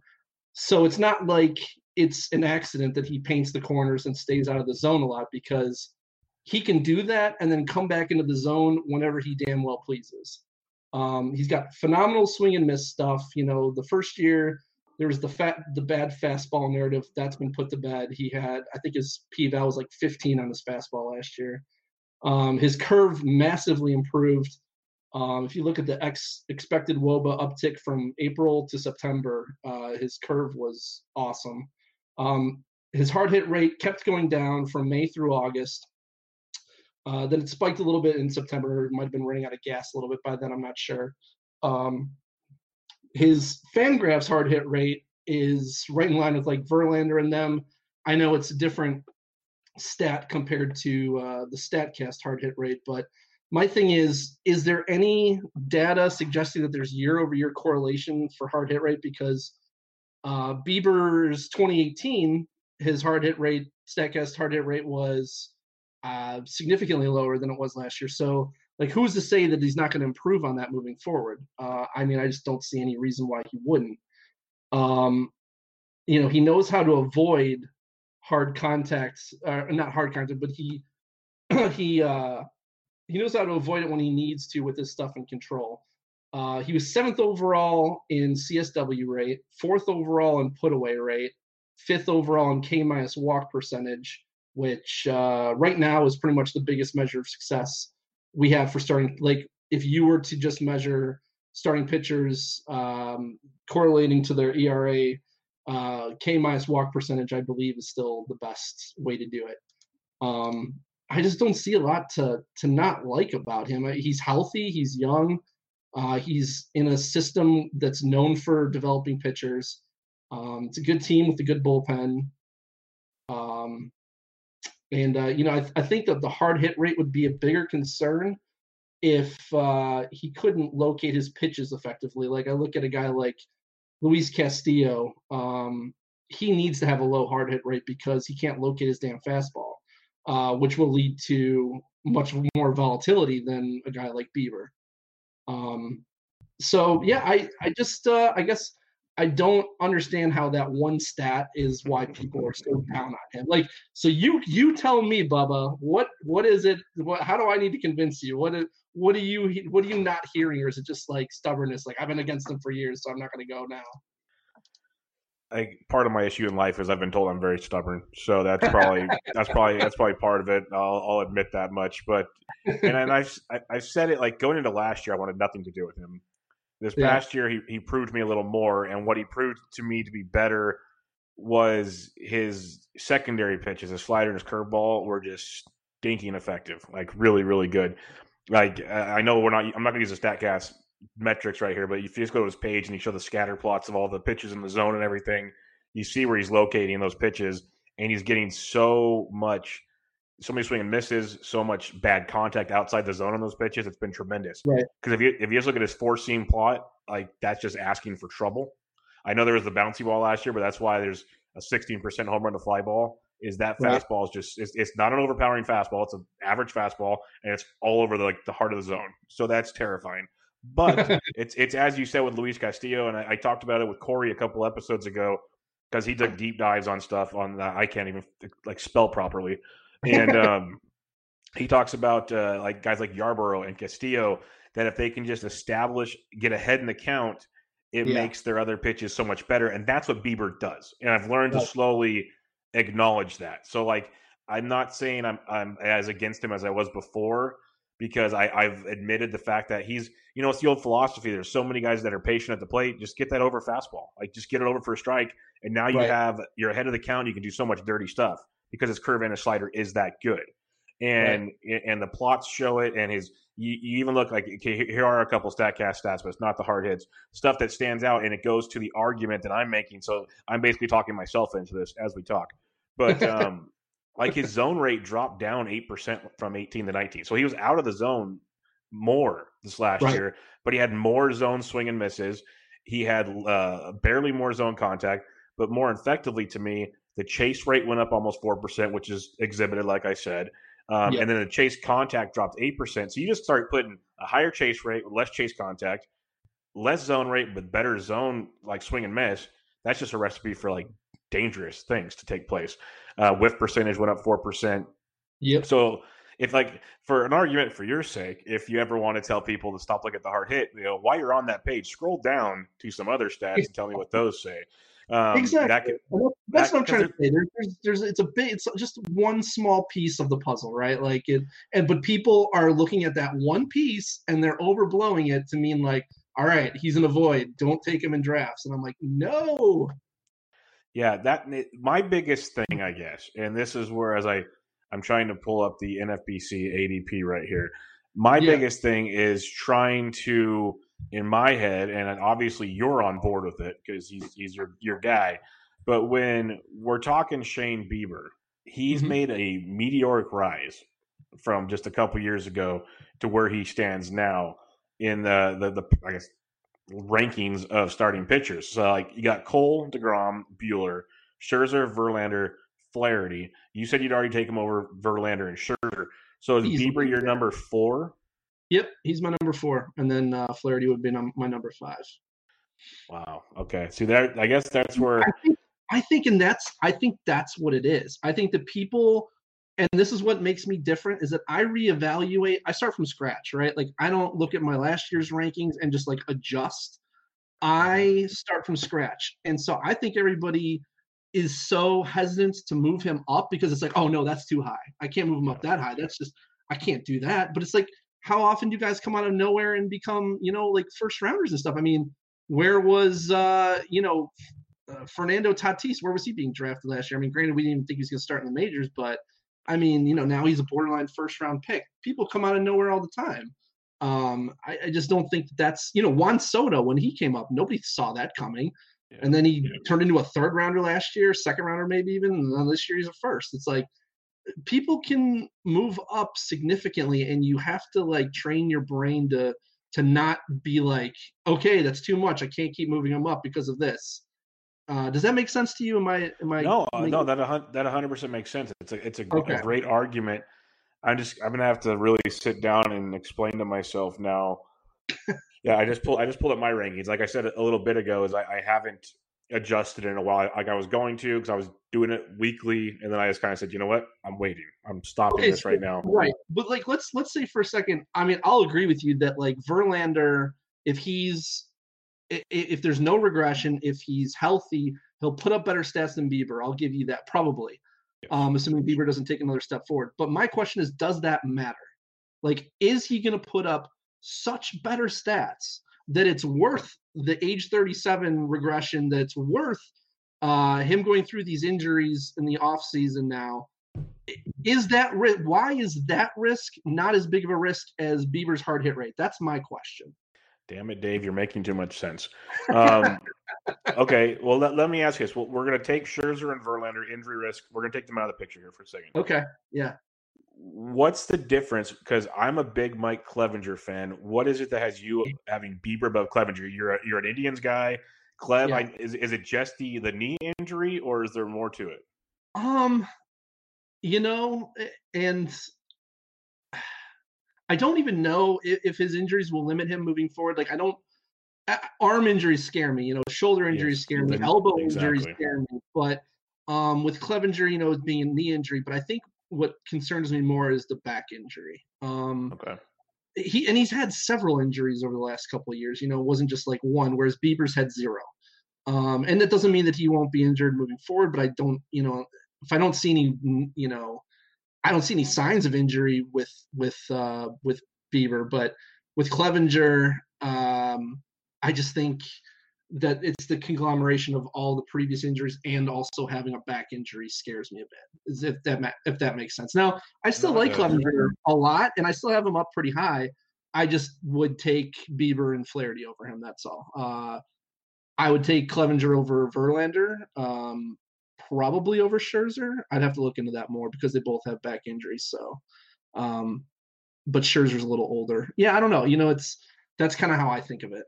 Speaker 2: so it's not like it's an accident that he paints the corners and stays out of the zone a lot because he can do that and then come back into the zone whenever he damn well pleases. Um, he's got phenomenal swing and miss stuff. You know, the first year there was the fat, the bad fastball narrative that's been put to bed. He had, I think, his p was like 15 on his fastball last year. Um, his curve massively improved. Um, if you look at the ex, expected WOBA uptick from April to September, uh, his curve was awesome. Um, his hard hit rate kept going down from May through August. Uh, then it spiked a little bit in September. It might have been running out of gas a little bit by then. I'm not sure. Um, his Fangraphs hard hit rate is right in line with like Verlander and them. I know it's a different stat compared to uh, the Statcast hard hit rate, but my thing is, is there any data suggesting that there's year over year correlation for hard hit rate? Because uh, Bieber's 2018, his hard hit rate, Statcast hard hit rate was uh, significantly lower than it was last year. So, like, who's to say that he's not going to improve on that moving forward? Uh, I mean, I just don't see any reason why he wouldn't. Um, you know, he knows how to avoid hard contacts, uh, not hard contact, but he he uh, he knows how to avoid it when he needs to with his stuff in control. Uh, he was seventh overall in CSW rate, fourth overall in put away rate, fifth overall in K minus walk percentage, which uh, right now is pretty much the biggest measure of success we have for starting. Like, if you were to just measure starting pitchers um, correlating to their ERA, uh, K minus walk percentage, I believe, is still the best way to do it. Um, I just don't see a lot to to not like about him. He's healthy. He's young. Uh, he's in a system that's known for developing pitchers. Um, it's a good team with a good bullpen. Um, and uh, you know, I, th- I, think that the hard hit rate would be a bigger concern if uh, he couldn't locate his pitches effectively. Like I look at a guy like Luis Castillo. Um, he needs to have a low hard hit rate because he can't locate his damn fastball, uh, which will lead to much more volatility than a guy like Bieber. Um, so yeah, I I just uh, I guess I don't understand how that one stat is why people are so down on him. Like, so you you tell me, Bubba, what what is it? What how do I need to convince you? What is what are you what are you not hearing, or is it just like stubbornness? Like I've been against him for years, so I'm not going to go now.
Speaker 1: I, part of my issue in life is I've been told I'm very stubborn, so that's probably that's probably that's probably part of it. I'll, I'll admit that much. But and, and I've I've said it like going into last year, I wanted nothing to do with him. This yeah. past year, he, he proved me a little more, and what he proved to me to be better was his secondary pitches, his slider and his curveball were just stinking effective, like really, really good. Like uh, I know we're not, I'm not going to use the Statcast metrics right here, but if you just go to his page and you show the scatter plots of all the pitches in the zone and everything, you see where he's locating those pitches, and he's getting so much so many swing and misses, so much bad contact outside the zone on those pitches. It's been tremendous.
Speaker 2: Right.
Speaker 1: Because if you if you just look at his four seam plot, like that's just asking for trouble. I know there was the bouncy ball last year, but that's why there's a 16% home run to fly ball. Is that right. fastball is just it's, it's, not an overpowering fastball. It's an average fastball, and it's all over the like the heart of the zone. So that's terrifying. But it's it's as you said with Luis Castillo, and I, I talked about it with Corey a couple episodes ago because he took deep dives on stuff on that I can't even like spell properly, and um, he talks about uh, like guys like Yarbrough and Castillo that if they can just establish get ahead in the count, it yeah. makes their other pitches so much better, and that's what Bieber does. And I've learned to slowly acknowledge that. So like I'm not saying I'm I'm as against him as I was before because I, I've admitted the fact that he's you know it's the old philosophy. There's so many guys that are patient at the plate. Just get that over fastball. Like just get it over for a strike, and now you right. have you're ahead of the count. You can do so much dirty stuff because his curve and his slider is that good, and right. and the plots show it. And his you, you even look like okay, here are a couple Statcast stats, but it's not the hard hits stuff that stands out, and it goes to the argument that I'm making. So I'm basically talking myself into this as we talk. But um, like his zone rate dropped down eight percent from 18 to 19, so he was out of the zone more this last right. year. But he had more zone swing and misses. He had uh, barely more zone contact, but more effectively to me, the chase rate went up almost four percent, which is exhibited, like I said. Um. And then the chase contact dropped eight percent. So you just start putting a higher chase rate with less chase contact, less zone rate but better zone like swing and miss. That's just a recipe for like dangerous things to take place. Uh, whiff percentage went up four percent.
Speaker 2: Yep.
Speaker 1: So if like for an argument for your sake, if you ever want to tell people to stop looking at the hard hit, you know, while you're on that page, scroll down to some other stats and tell me what those say.
Speaker 2: Um, exactly. That could, That's that, what I'm trying to say. There's, there's, there's, it's a bit, it's just one small piece of the puzzle, right? Like it, and but people are looking at that one piece and they're overblowing it to mean like, all right, he's in a void. Don't take him in drafts. And I'm like, no,
Speaker 1: yeah, that my biggest thing, I guess, and this is where as I I'm trying to pull up the NFBC ADP right here. My yeah. biggest thing is trying to, in my head, and obviously you're on board with it because he's he's your your guy. But when we're talking Shane Bieber, he's mm-hmm. made a meteoric rise from just a couple years ago to where he stands now in the the, the I guess rankings of starting pitchers. So like you got Cole, Degrom, Buehler, Scherzer, Verlander, Flaherty. You said you'd already take him over Verlander and Scherzer. So is Bieber your number four?
Speaker 2: Yep, he's my number four, and then uh, Flaherty would be num- my number five.
Speaker 1: Wow. Okay. See that? I guess that's where
Speaker 2: I think, I think, and that's I think that's what it is. I think the people and this is what makes me different is that I reevaluate. I start from scratch, right? Like I don't look at my last year's rankings and just like adjust. I start from scratch. And so I think everybody is so hesitant to move him up because it's like, oh no, that's too high. I can't move him up that high. That's just I can't do that. But it's like, how often do you guys come out of nowhere and become, you know, like first rounders and stuff? I mean, where was uh, you know, uh, Fernando Tatis? Where was he being drafted last year? I mean, granted, we didn't even think he was going to start in the majors, but I mean, you know, now he's a borderline first round pick. People come out of nowhere all the time. Um, I, I, just don't think that that's, you know, Juan Soto, when he came up, nobody saw that coming. Yeah. And then he yeah. turned into a third rounder last year, second rounder, maybe even. And this year he's a first. It's like people can move up significantly, and you have to like train your brain to to not be like, okay, that's too much. I can't keep moving them up because of this. Uh, does that make sense to you? Am I? Am I?
Speaker 1: No, uh, no. That that hundred percent makes sense. It's a it's a, okay. a, great argument. I'm just I'm gonna have to really sit down and explain to myself now. yeah, I just pulled I just pulled up my rankings. Like I said a little bit ago, is I, I haven't adjusted in a while. Like I was going to because I was doing it weekly, and then I just kind of said, you know what, I'm waiting. I'm stopping okay, this right now.
Speaker 2: Right, but like let's let's say for a second. I mean, I'll agree with you that like Verlander, if he's if there's no regression, if he's healthy, he'll put up better stats than Bieber. I'll give you that probably, um, assuming Bieber doesn't take another step forward. But my question is, does that matter? Like, is he going to put up such better stats that it's worth the age 37 regression? That's worth uh, him going through these injuries in the off season now. Is that why is that risk not as big of a risk as Bieber's hard hit rate? That's my question.
Speaker 1: Damn it, Dave, you're making too much sense. Um, okay, well, let, let me ask you this. Well, we're going to take Scherzer and Verlander injury risk. We're going to take them out of the picture here for a second.
Speaker 2: Okay, yeah.
Speaker 1: What's the difference? Because I'm a big Mike Clevinger fan. What is it that has you having Bieber above Clevinger? You're a, you're an Indians guy. Clev, yeah. I, is is it just the the knee injury, or is there more to it?
Speaker 2: Um, You know, and I don't even know if, if, his injuries will limit him moving forward. Like I don't arm injuries scare me, you know, shoulder injuries yes, scare me, elbow exactly. injuries scare me. But um, with Clevinger, you know, it being a knee injury, but I think what concerns me more is the back injury. Um, okay. He and he's had several injuries over the last couple of years. You know, it wasn't just like one, whereas Bieber's had zero. Um, and that doesn't mean that he won't be injured moving forward, but I don't, you know, if I don't see any, you know, I don't see any signs of injury with with uh, with Bieber, but with Clevinger, um, I just think that it's the conglomeration of all the previous injuries and also having a back injury scares me a bit. If that if that makes sense. Now, I still like Clevinger a lot, and I still have him up pretty high. I just would take Bieber and Flaherty over him. That's all. Uh, I would take Clevinger over Verlander. Um, probably over Scherzer. I'd have to look into that more because they both have back injuries. So, um, but Scherzer's a little older. Yeah, I don't know. You know, it's that's kind of how I think of it.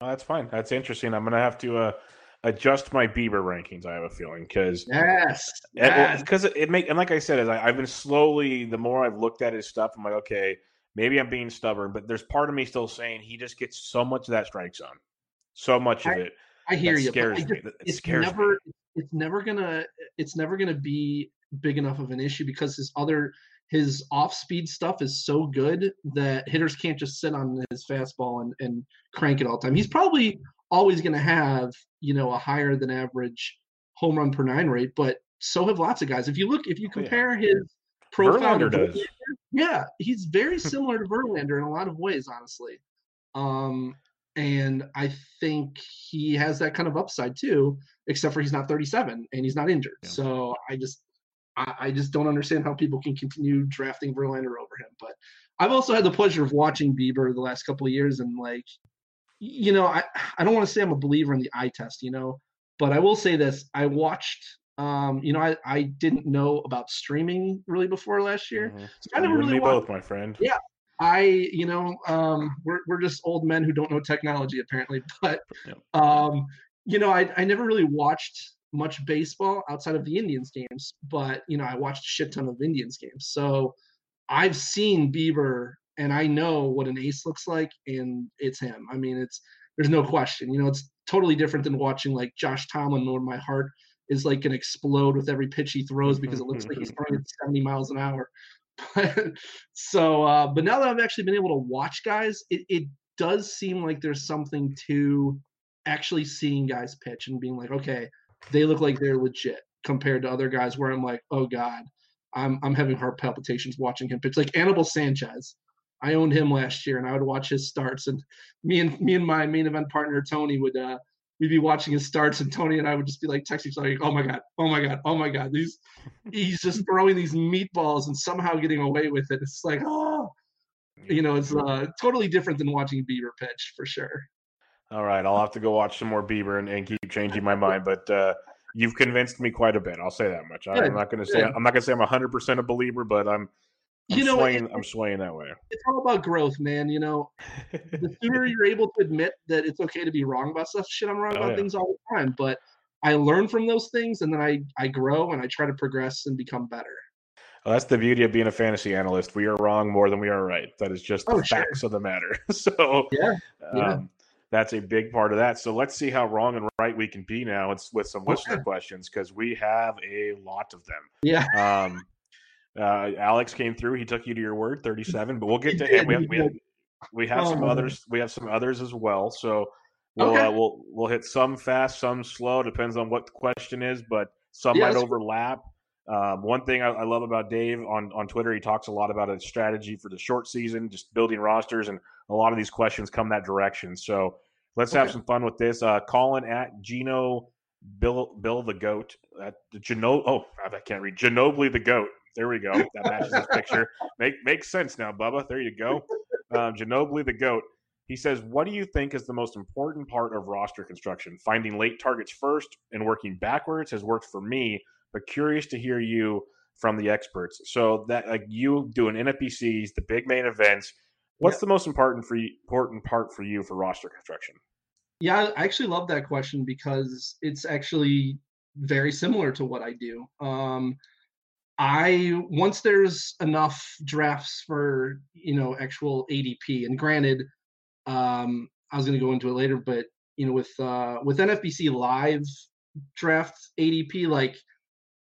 Speaker 1: Oh, that's fine. That's interesting. I'm gonna have to uh, adjust my Bieber rankings. I have a feeling because
Speaker 2: yes,
Speaker 1: because it, it, make and like I said, as I, I've been slowly. The more I've looked at his stuff, I'm like, okay, maybe I'm being stubborn, but there's part of me still saying he just gets so much of that strike zone, so much of it.
Speaker 2: I hear you.
Speaker 1: Scares
Speaker 2: just,
Speaker 1: me. It
Speaker 2: it's
Speaker 1: scares
Speaker 2: never,
Speaker 1: me
Speaker 2: it's never gonna it's never gonna be big enough of an issue because his other his off speed stuff is so good that hitters can't just sit on his fastball and, and crank it all the time. He's probably always gonna have, you know, a higher than average home run per nine rate, but so have lots of guys. If you look if you compare oh, yeah. his profile
Speaker 1: Verlander does.
Speaker 2: yeah, he's very similar to Verlander in a lot of ways, honestly. Um, and I think he has that kind of upside too, except for he's not 37 and he's not injured. Yeah. So I just I, I, just don't understand how people can continue drafting Verlander over him. But I've also had the pleasure of watching Bieber the last couple of years and like you know, I, I don't want to say I'm a believer in the eye test, you know, but I will say this. I watched um, you know, I, I didn't know about streaming really before last year. Mm-hmm.
Speaker 1: So I never really watched, both, my friend.
Speaker 2: Yeah, I, you know, um, we're we're just old men who don't know technology apparently. But um, you know, I I never really watched much baseball outside of the Indians games, but you know, I watched a shit ton of Indians games. So I've seen Bieber and I know what an ace looks like, and it's him. I mean, it's there's no question. You know, it's totally different than watching like Josh Tomlin, where my heart is like gonna explode with every pitch he throws because it looks like he's throwing at 70 miles an hour. so, uh, but now that I've actually been able to watch guys, it, it does seem like there's something to actually seeing guys pitch and being like, okay, they look like they're legit compared to other guys where I'm like, oh God, I'm I'm having heart palpitations watching him pitch. Like Anibal Sanchez. I owned him last year and I would watch his starts and me and me and my main event partner Tony would uh we'd be watching his starts, and Tony and I would just be like texting each other, like, "Oh my god, oh my god, oh my god!" These he's just throwing these meatballs and somehow getting away with it. It's like, oh, you know, it's uh, totally different than watching Bieber pitch for sure.
Speaker 1: All right, I'll have to go watch some more Bieber and, and keep changing my mind, but. uh You've convinced me quite a bit. I'll say that much. I'm not going to say I'm not going to say I'm 100 percent a believer, but I'm I'm you know, swaying, I'm swaying that way.
Speaker 2: It's all about growth, man. You know, the sooner you're able to admit that it's okay to be wrong about stuff, shit, I'm wrong oh, about yeah. things all the time. But I learn from those things, and then I I grow and I try to progress and become better.
Speaker 1: Well, that's the beauty of being a fantasy analyst. We are wrong more than we are right. That is just the oh, facts sure. of the matter. so
Speaker 2: yeah, yeah. Um,
Speaker 1: that's a big part of that. So let's see how wrong and right we can be now. It's with some listener okay. questions because we have a lot of them.
Speaker 2: Yeah.
Speaker 1: Um, uh, Alex came through. He took you to your word, thirty-seven. But we'll get to him. We have, we have, we have some oh, others. We have some others as well. So we'll okay. uh, we'll we'll hit some fast, some slow. Depends on what the question is, but some might overlap. Um, one thing I, I, love about Dave on, on Twitter, he talks a lot about a strategy for the short season, just building rosters, and a lot of these questions come that direction. So let's okay. have some fun with this. Uh, Colin at Gino Bill Bill the Goat at Gino. Oh, I can't read Ginobili the Goat there we go. That matches this picture. Make makes sense now, Bubba. There you go. Um, Ginobili the goat. He says, "What do you think is the most important part of roster construction? Finding late targets first and working backwards has worked for me, but curious to hear you from the experts. So that like you doing NFBCs, the big main events. What's the most important for you, important part for you for roster construction?
Speaker 2: Yeah, I actually love that question because it's actually very similar to what I do. Um, I once there's enough drafts for you know actual ADP, and granted, um, I was going to go into it later, but you know with uh, with NFBC Live draft ADP, like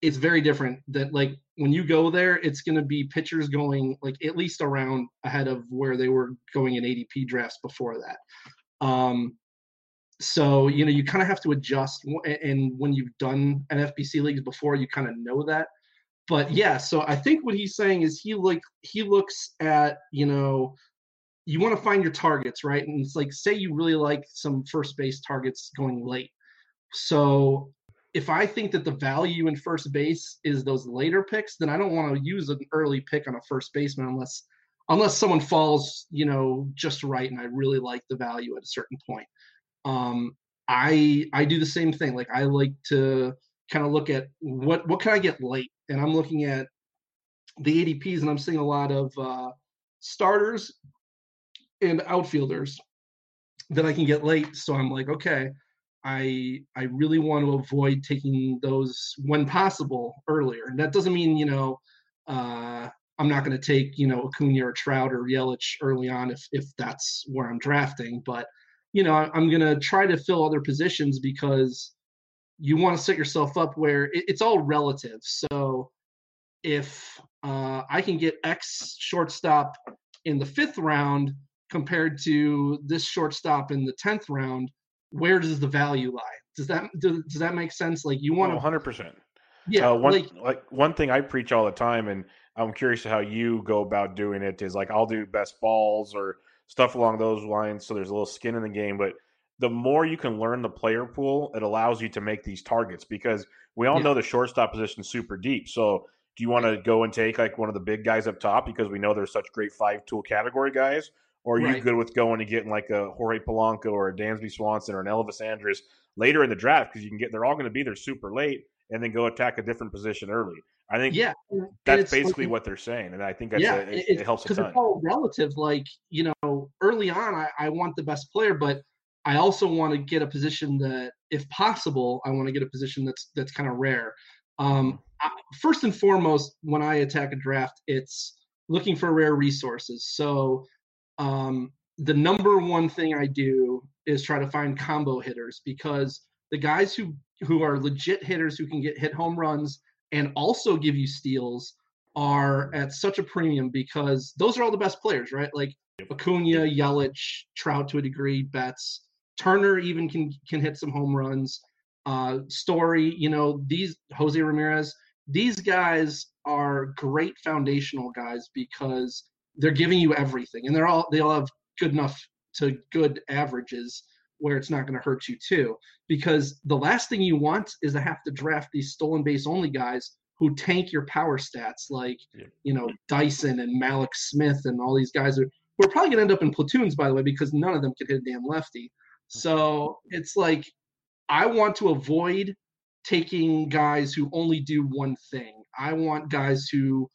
Speaker 2: it's very different. That like when you go there, it's going to be pitchers going like at least around ahead of where they were going in ADP drafts before that. Um, so you know you kind of have to adjust, and when you've done NFBC leagues before, you kind of know that but yeah, so I think what he's saying is he like he looks at you know you want to find your targets right, and it's like say you really like some first base targets going late. So if I think that the value in first base is those later picks, then I don't want to use an early pick on a first baseman unless unless someone falls you know just right and I really like the value at a certain point. Um, I I do the same thing. Like I like to kind of look at what what can I get late, and I'm looking at the ADPs, and I'm seeing a lot of uh, starters and outfielders that I can get late. So I'm like, okay, I I really want to avoid taking those when possible earlier. And that doesn't mean you know uh, I'm not going to take you know Acuna or Trout or Yelich early on if if that's where I'm drafting, but you know I'm going to try to fill other positions because you want to set yourself up where it, it's all relative. So if uh, I can get X shortstop in the fifth round compared to this shortstop in the tenth round, where does the value lie? Does that does, does that make sense? Like you want to,
Speaker 1: oh, hundred percent. Yeah, uh, one like, like one thing I preach all the time, and I'm curious how you go about doing it. Is like I'll do best balls or stuff along those lines, so there's a little skin in the game. But the more you can learn the player pool, it allows you to make these targets because we all yeah. know the shortstop position is super deep. So do you want to go and take like one of the big guys up top because we know they're such great five tool category guys? Or are right. you good with going and getting like a Jorge Polanco or a Dansby Swanson or an Elvis Andrus later in the draft because you can get they're all going to be there super late and then go attack a different position early. I think yeah, that's basically like, what they're saying, and I think that's yeah, a, it, it, helps because
Speaker 2: it's all relative. Like you know, early on, I, I want the best player, but I also want to get a position that, if possible, I want to get a position that's that's kind of rare. Um, I, first and foremost, when I attack a draft, it's looking for rare resources. So um, the number one thing I do is try to find combo hitters because the guys who who are legit hitters who can get hit home runs and also give you steals are at such a premium because those are all the best players, right? Like Acuna, Yelich, Trout to a degree, Betts. Turner even can can hit some home runs. Uh, Story, you know, these Jose Ramirez, these guys are great foundational guys because they're giving you everything, and they're all they all have good enough to good averages where it's not going to hurt you too. Because the last thing you want is to have to draft these stolen base only guys who tank your power stats, like yeah. you know Dyson and Mallex Smith and all these guys are. We're probably going to end up in platoons, by the way, because none of them can hit a damn lefty. So it's like I want to avoid taking guys who only do one thing. I want guys who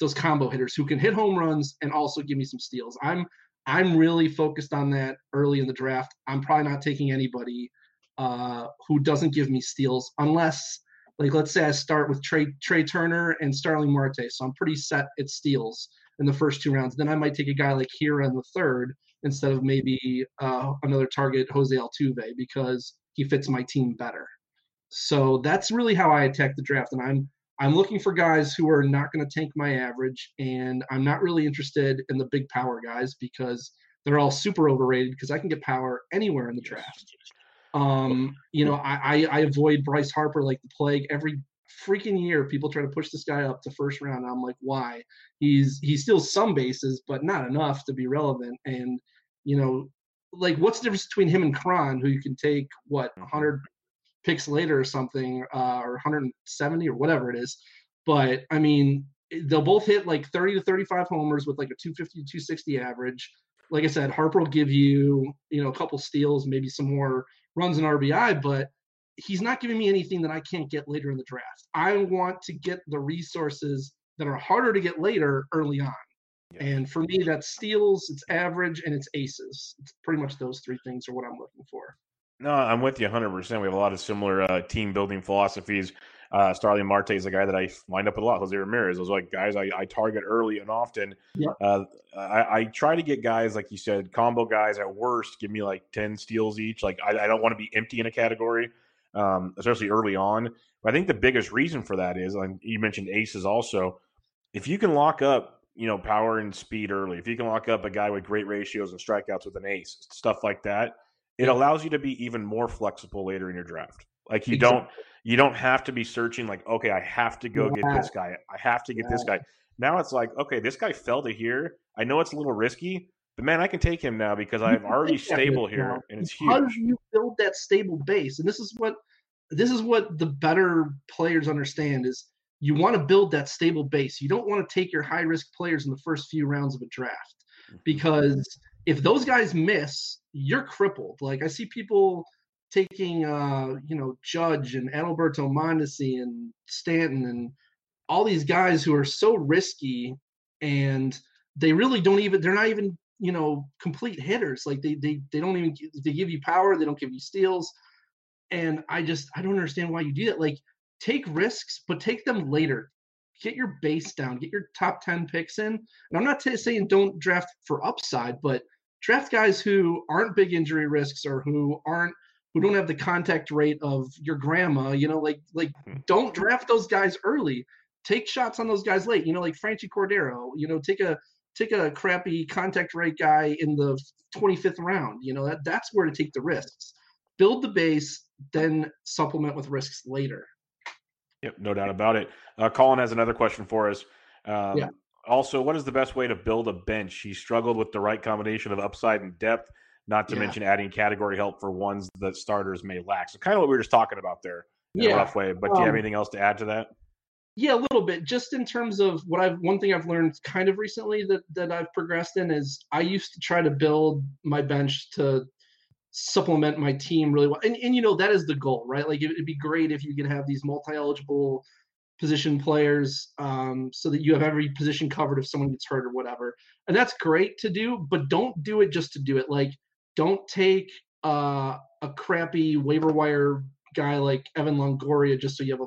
Speaker 2: those combo hitters who can hit home runs and also give me some steals. I'm I'm really focused on that early in the draft. I'm probably not taking anybody uh, who doesn't give me steals unless like let's say I start with Trea Trea Turner and Starling Marte. So I'm pretty set at steals in the first two rounds. Then I might take a guy like Hiura in the third instead of maybe uh, another target, Jose Altuve, because he fits my team better. So that's really how I attack the draft, and I'm I'm looking for guys who are not going to tank my average, and I'm not really interested in the big power guys because they're all super overrated because I can get power anywhere in the draft. Um, you know, I, I, I avoid Bryce Harper like the plague every freaking year. People try to push this guy up to first round. I'm like, why? He's he steals some bases, but not enough to be relevant. And you know, like what's the difference between him and Cron, who you can take what 100 mm-hmm. picks later or something, uh, or 170 or whatever it is. But I mean, they'll both hit like 30 to 35 homers with like a 250 to 260 average. Like I said, Harper will give you, you know, a couple steals, maybe some more runs and RBI, but he's not giving me anything that I can't get later in the draft. I want to get the resources that are harder to get later early on. Yeah. And for me, that's steals, it's average, and it's aces. It's pretty much those three things are what I'm looking for.
Speaker 1: No, I'm with you 100%. We have a lot of similar uh, team building philosophies. Uh, Starling Marte is a guy that I wind up with a lot. Jose Ramirez, those like guys I, I target early and often.
Speaker 2: Yep.
Speaker 1: Uh, I, I, try to get guys like you said, combo guys at worst, give me like ten steals each. Like I, I don't want to be empty in a category, um, especially early on. But I think the biggest reason for that is, and you mentioned aces also. If you can lock up, you know, power and speed early, if you can lock up a guy with great ratios and strikeouts with an ace, stuff like that, it allows you to be even more flexible later in your draft. Like you exactly. don't you don't have to be searching like, okay, I have to go yeah. get this guy. I have to get yeah. this guy. Now it's like, okay, this guy fell to here. I know it's a little risky, but man, I can take him now because I'm already stable here, and it's huge.
Speaker 2: How do you build that stable base? And this is what this is what the better players understand is you want to build that stable base. You don't want to take your high risk players in the first few rounds of a draft mm-hmm. because if those guys miss, you're crippled. Like I see people taking uh, you know, Judge and Adalberto Mondesi and Stanton and all these guys who are so risky and they really don't even they're not even you know complete hitters like they they, they don't even they give you power they don't give you steals and i just i don't understand why you do that like take risks but take them later get your base down get your top 10 picks in and i'm not t- saying don't draft for upside but draft guys who aren't big injury risks or who aren't who don't have the contact rate of your grandma you know like like hmm. don't draft those guys early take shots on those guys late. You know, like Franchy Cordero. You know, take a take a crappy contact rate guy in the 25th round. You know, that that's where to take the risks. Build the base, then supplement with risks later.
Speaker 1: Yep, no doubt about it. Uh, Colin has another question for us. Um, yeah. Also, what is the best way to build a bench? He struggled with the right combination of upside and depth, not to yeah. mention adding category help for ones that starters may lack. So, kind of what we were just talking about there in yeah. a rough way. But um, do you have um, anything else to add to that?
Speaker 2: Yeah, a little bit. Just in terms of what I've one thing I've learned kind of recently that that I've progressed in is I used to try to build my bench to supplement my team really well. And and you know that is the goal, right? Like it, would be great if you could have these multi-eligible position players um, so that you have every position covered if someone gets hurt or whatever. And that's great to do, but don't do it just to do it. Like don't take uh, a crappy waiver wire guy like Evan Longoria just so you have a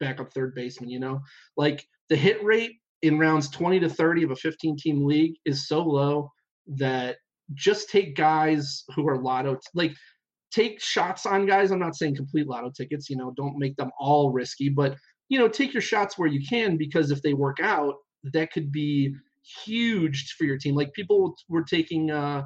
Speaker 2: backup third baseman, you know? Like the hit rate in rounds 20 to 30 of a 15 team league is so low that just take guys who are lotto like take shots on guys. I'm not saying complete lotto tickets, you know, don't make them all risky, but you know, take your shots where you can because if they work out, that could be huge for your team. Like people were taking uh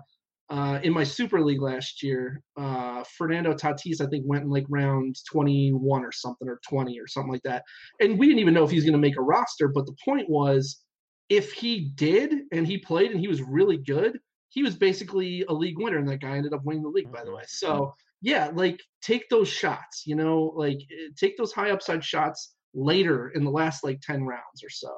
Speaker 2: uh, in my Super League last year, uh, Fernando Tatis, I think, went in like round 21 or something, or 20 or something like that. And we didn't even know if he's going to make a roster. But the point was, if he did and he played and he was really good, he was basically a league winner. And that guy ended up winning the league, by the way. So, yeah, like take those shots, you know, like eh, take those high upside shots later in the last like 10 rounds or so.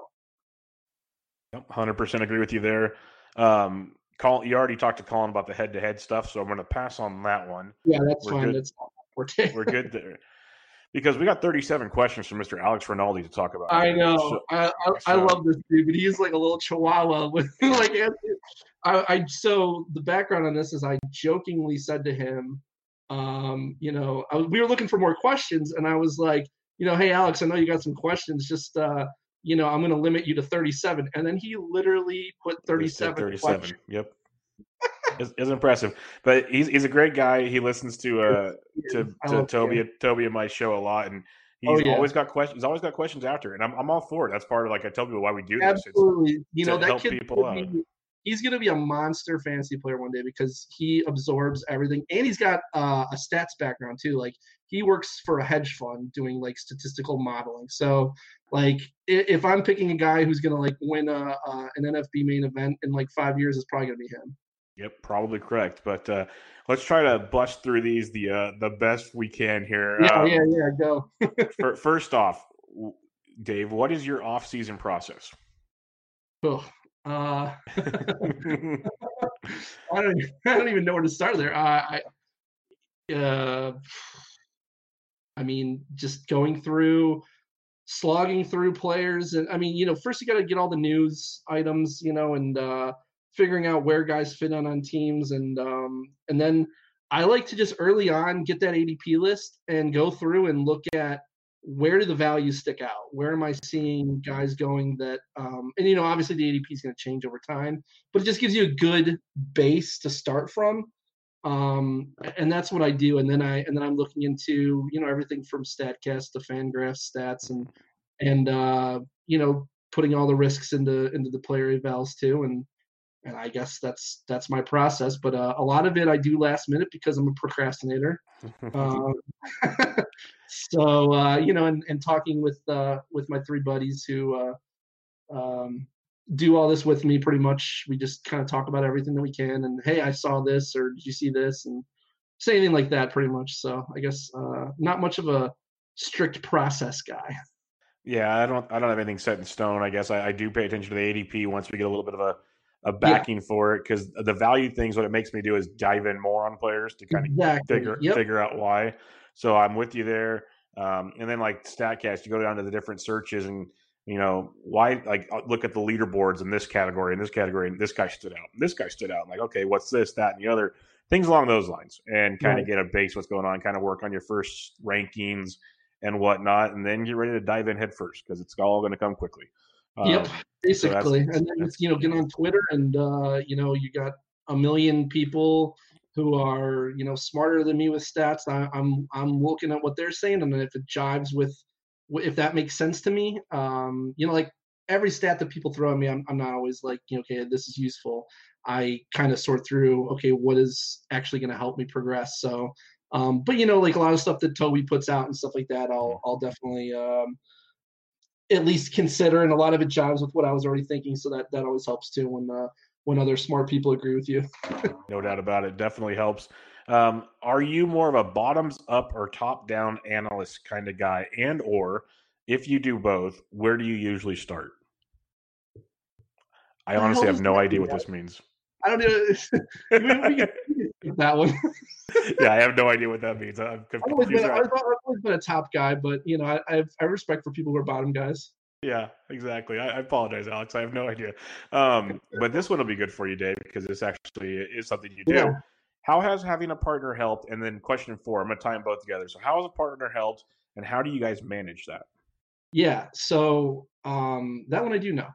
Speaker 1: Yep, 100% agree with you there. Um, Colin, you already talked to Colin about the head-to-head stuff, so I'm going to pass on that one.
Speaker 2: Yeah, that's we're fine. Good. That's
Speaker 1: we're, we're good there because we got 37 questions from Mr. Alex Rinaldi to talk about.
Speaker 2: I know. So, I, I, so. I, love this dude, but he's like a little chihuahua with like. I, I so the background on this is I jokingly said to him, um, you know, I, we were looking for more questions, and I was like, you know, hey Alex, I know you got some questions. Just uh, you know, I'm going to limit you to 37. And then he literally put 37. 37.
Speaker 1: Yep. it's, it's, impressive, but he's he's a great guy. He listens to uh to, to Toby Toby and my show a lot, and he's oh, yeah. always got questions. He's always got questions after, and I'm I'm all for it. That's part of like I tell people why we do
Speaker 2: this. Absolutely, you know that kid people out. He's going to be a monster fantasy player one day because he absorbs everything, and he's got uh, a stats background too. Like he works for a hedge fund doing like statistical modeling. So like if I'm picking a guy who's gonna like win a, uh, an NFB main event in like five years, it's probably gonna be him.
Speaker 1: Yep, probably correct. But uh, let's try to bust through these the uh, the best we can here.
Speaker 2: Yeah, um, yeah, yeah. Go.
Speaker 1: for, first off, Dave, what is your off season process?
Speaker 2: Oh, uh, I don't. I don't even know where to start there. Uh, I. Uh, I mean, just going through, slogging through players, and I mean, you know, first you got to get all the news items, you know, and uh, figuring out where guys fit on on teams, and um, and then I like to just early on get that ADP list and go through and look at where do the values stick out? Where am I seeing guys going that, um, and you know, obviously the ADP is going to change over time, but it just gives you a good base to start from. Um, and that's what I do. And then I, and then I'm looking into, you know, everything from StatCast to Fangraphs stats and, and, uh, you know, putting all the risks into, into the player evals too. And, and I guess that's that's my process. But uh, a lot of it I do last minute because I'm a procrastinator. um, so uh, you know, and, and talking with uh, with my three buddies who uh, um, do all this with me, pretty much we just kind of talk about everything that we can. And hey, I saw this, or did you see this, and say anything like that, pretty much. So I guess uh, not much of a strict process guy.
Speaker 1: Yeah, I don't I don't have anything set in stone. I guess I, I do pay attention to the ADP once we get a little bit of a a backing yeah. for it because the value things what it makes me do is dive in more on players to kind of exactly. figure yep. figure out why so i'm with you there um, and then like statcast you go down to the different searches and you know why like uh, look at the leaderboards in this category in this category and this guy stood out this guy stood out I'm like okay what's this that and the other things along those lines and kind right. of get a base what's going on kind of work on your first rankings and whatnot and then get ready to dive in head first because it's all going to come quickly
Speaker 2: yep, um, basically. So and then you know, get on Twitter, and uh, you know, you got a million people who are you know smarter than me with stats. I, am I'm, I'm looking at what they're saying, and if it jives with if that makes sense to me, um, you know, like every stat that people throw at me, I'm, I'm not always like, you know, okay, this is useful. I kind of sort through, okay, what is actually going to help me progress. So, um, but you know, like a lot of stuff that Toby puts out and stuff like that, I'll, I'll definitely, um, at least consider, and a lot of it jives with what I was already thinking. So that that always helps too when uh, when other smart people agree with you.
Speaker 1: no doubt about it. Definitely helps. Um, are you more of a bottoms up or top down analyst kind of guy? And or if you do both, where do you usually start? I honestly have no idea what this means.
Speaker 2: I don't know. that one.
Speaker 1: yeah, I have no idea what that means. I'm
Speaker 2: I've always, been, I've always been a top guy, but you know, I, I have I respect for people who are bottom guys.
Speaker 1: Yeah, exactly. I, I, apologize, Alex. I have no idea. Um, but this one will be good for you, Dave, because this actually is something you do. Yeah. How has having a partner helped? And then question four, I'm gonna tie them both together. So how has a partner helped, and how do you guys manage that?
Speaker 2: Yeah, so um, that one I do know.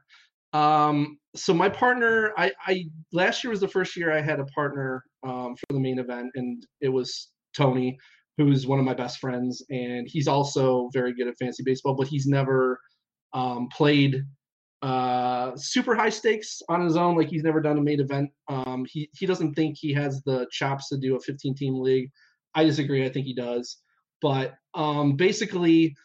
Speaker 2: Um, so my partner, I, I last year was the first year I had a partner um, for the main event, and it was Tony, who's one of my best friends, and he's also very good at fantasy baseball, but he's never um, played uh, super high stakes on his own. Like he's never done a main event. Um, he he doesn't think he has the chops to do a 15 team league. I disagree. I think he does. But um, basically,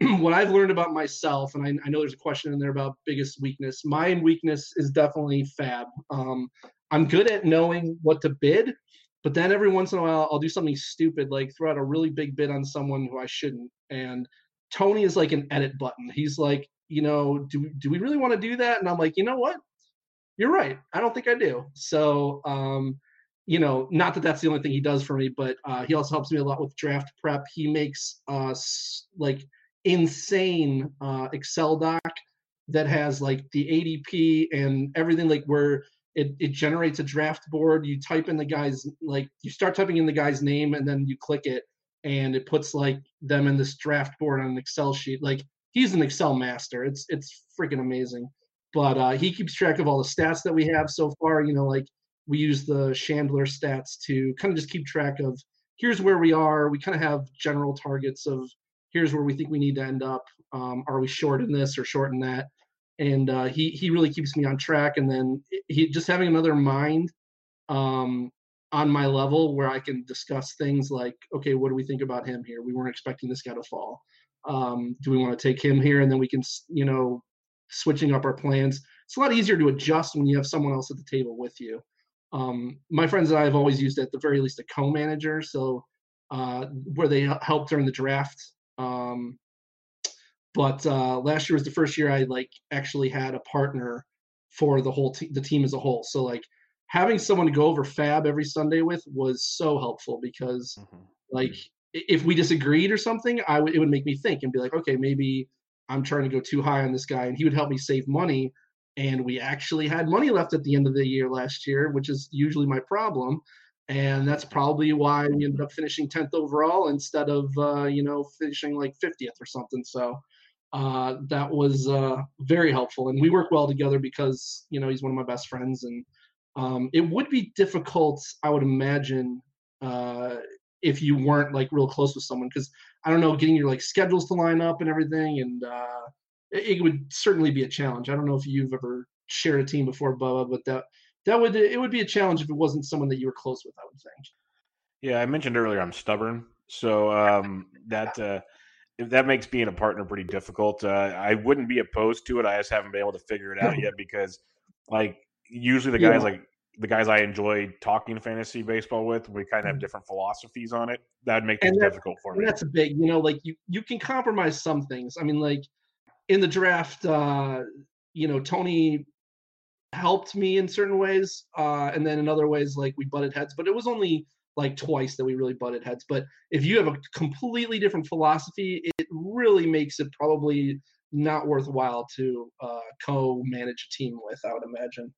Speaker 2: what I've learned about myself, and I, I, know there's a question in there about biggest weakness. My weakness is definitely FAAB. Um, I'm good at knowing what to bid, but then every once in a while I'll do something stupid, like throw out a really big bid on someone who I shouldn't. And Tony is like an edit button. He's like, you know, do do we really want to do that? And I'm like, you know what? You're right. I don't think I do. So, um, you know, not that that's the only thing he does for me, but uh, he also helps me a lot with draft prep. He makes us like insane uh, Excel doc that has like the ADP and everything, like where it, it generates a draft board. You type in the guy's like you start typing in the guy's name and then you click it and it puts like them in this draft board on an Excel sheet. Like he's an Excel master. It's it's freaking amazing. But uh, he keeps track of all the stats that we have so far. You know, like we use the Chandler stats to kind of just keep track of here's where we are. We kind of have general targets of here's where we think we need to end up. Um, are we short in this or short in that? And uh, he he really keeps me on track. And then he just having another mind um, on my level where I can discuss things like, okay, what do we think about him here? We weren't expecting this guy to fall. Um, do we want to take him here? And then we can, you know, switching up our plans. It's a lot easier to adjust when you have someone else at the table with you. Um, my friends and I have always used at the very least a co-manager, so uh, where they help during the draft um, but uh, last year was the first year I like actually had a partner for the whole te- the team as a whole. So like having someone to go over FAAB every Sunday with was so helpful because mm-hmm. like if we disagreed or something, I w- it would make me think and be like, okay, maybe I'm trying to go too high on this guy, and he would help me save money. And we actually had money left at the end of the year last year, which is usually my problem. And that's probably why we ended up finishing 10th overall instead of uh, you know finishing like 50th or something. So uh, that was uh, very helpful. And we work well together because you know he's one of my best friends. And um, it would be difficult i would imagine uh, if you weren't like real close with someone. Because i don't know getting your like schedules to line up and everything and uh, it, it would certainly be a challenge. I don't know if you've ever shared a team before bubba but that that would it would be a challenge if it wasn't someone that you were close with. I would think.
Speaker 1: Yeah, I mentioned earlier I'm stubborn, so um, that uh, that makes being a partner pretty difficult. Uh, I wouldn't be opposed to it. I just haven't been able to figure it out yet because, like, usually the guys yeah. like the guys I enjoy talking fantasy baseball with, we kind of have mm. different philosophies on it. That would make it difficult for me.
Speaker 2: That's a big, you know, like you you can compromise some things. I mean, like in the draft, uh, you know, Tony helped me in certain ways, uh, and then in other ways, like we butted heads. But it was only like twice that we really butted heads. But if you have a completely different philosophy, it really makes it probably not worthwhile to uh, co-manage a team with. I would imagine.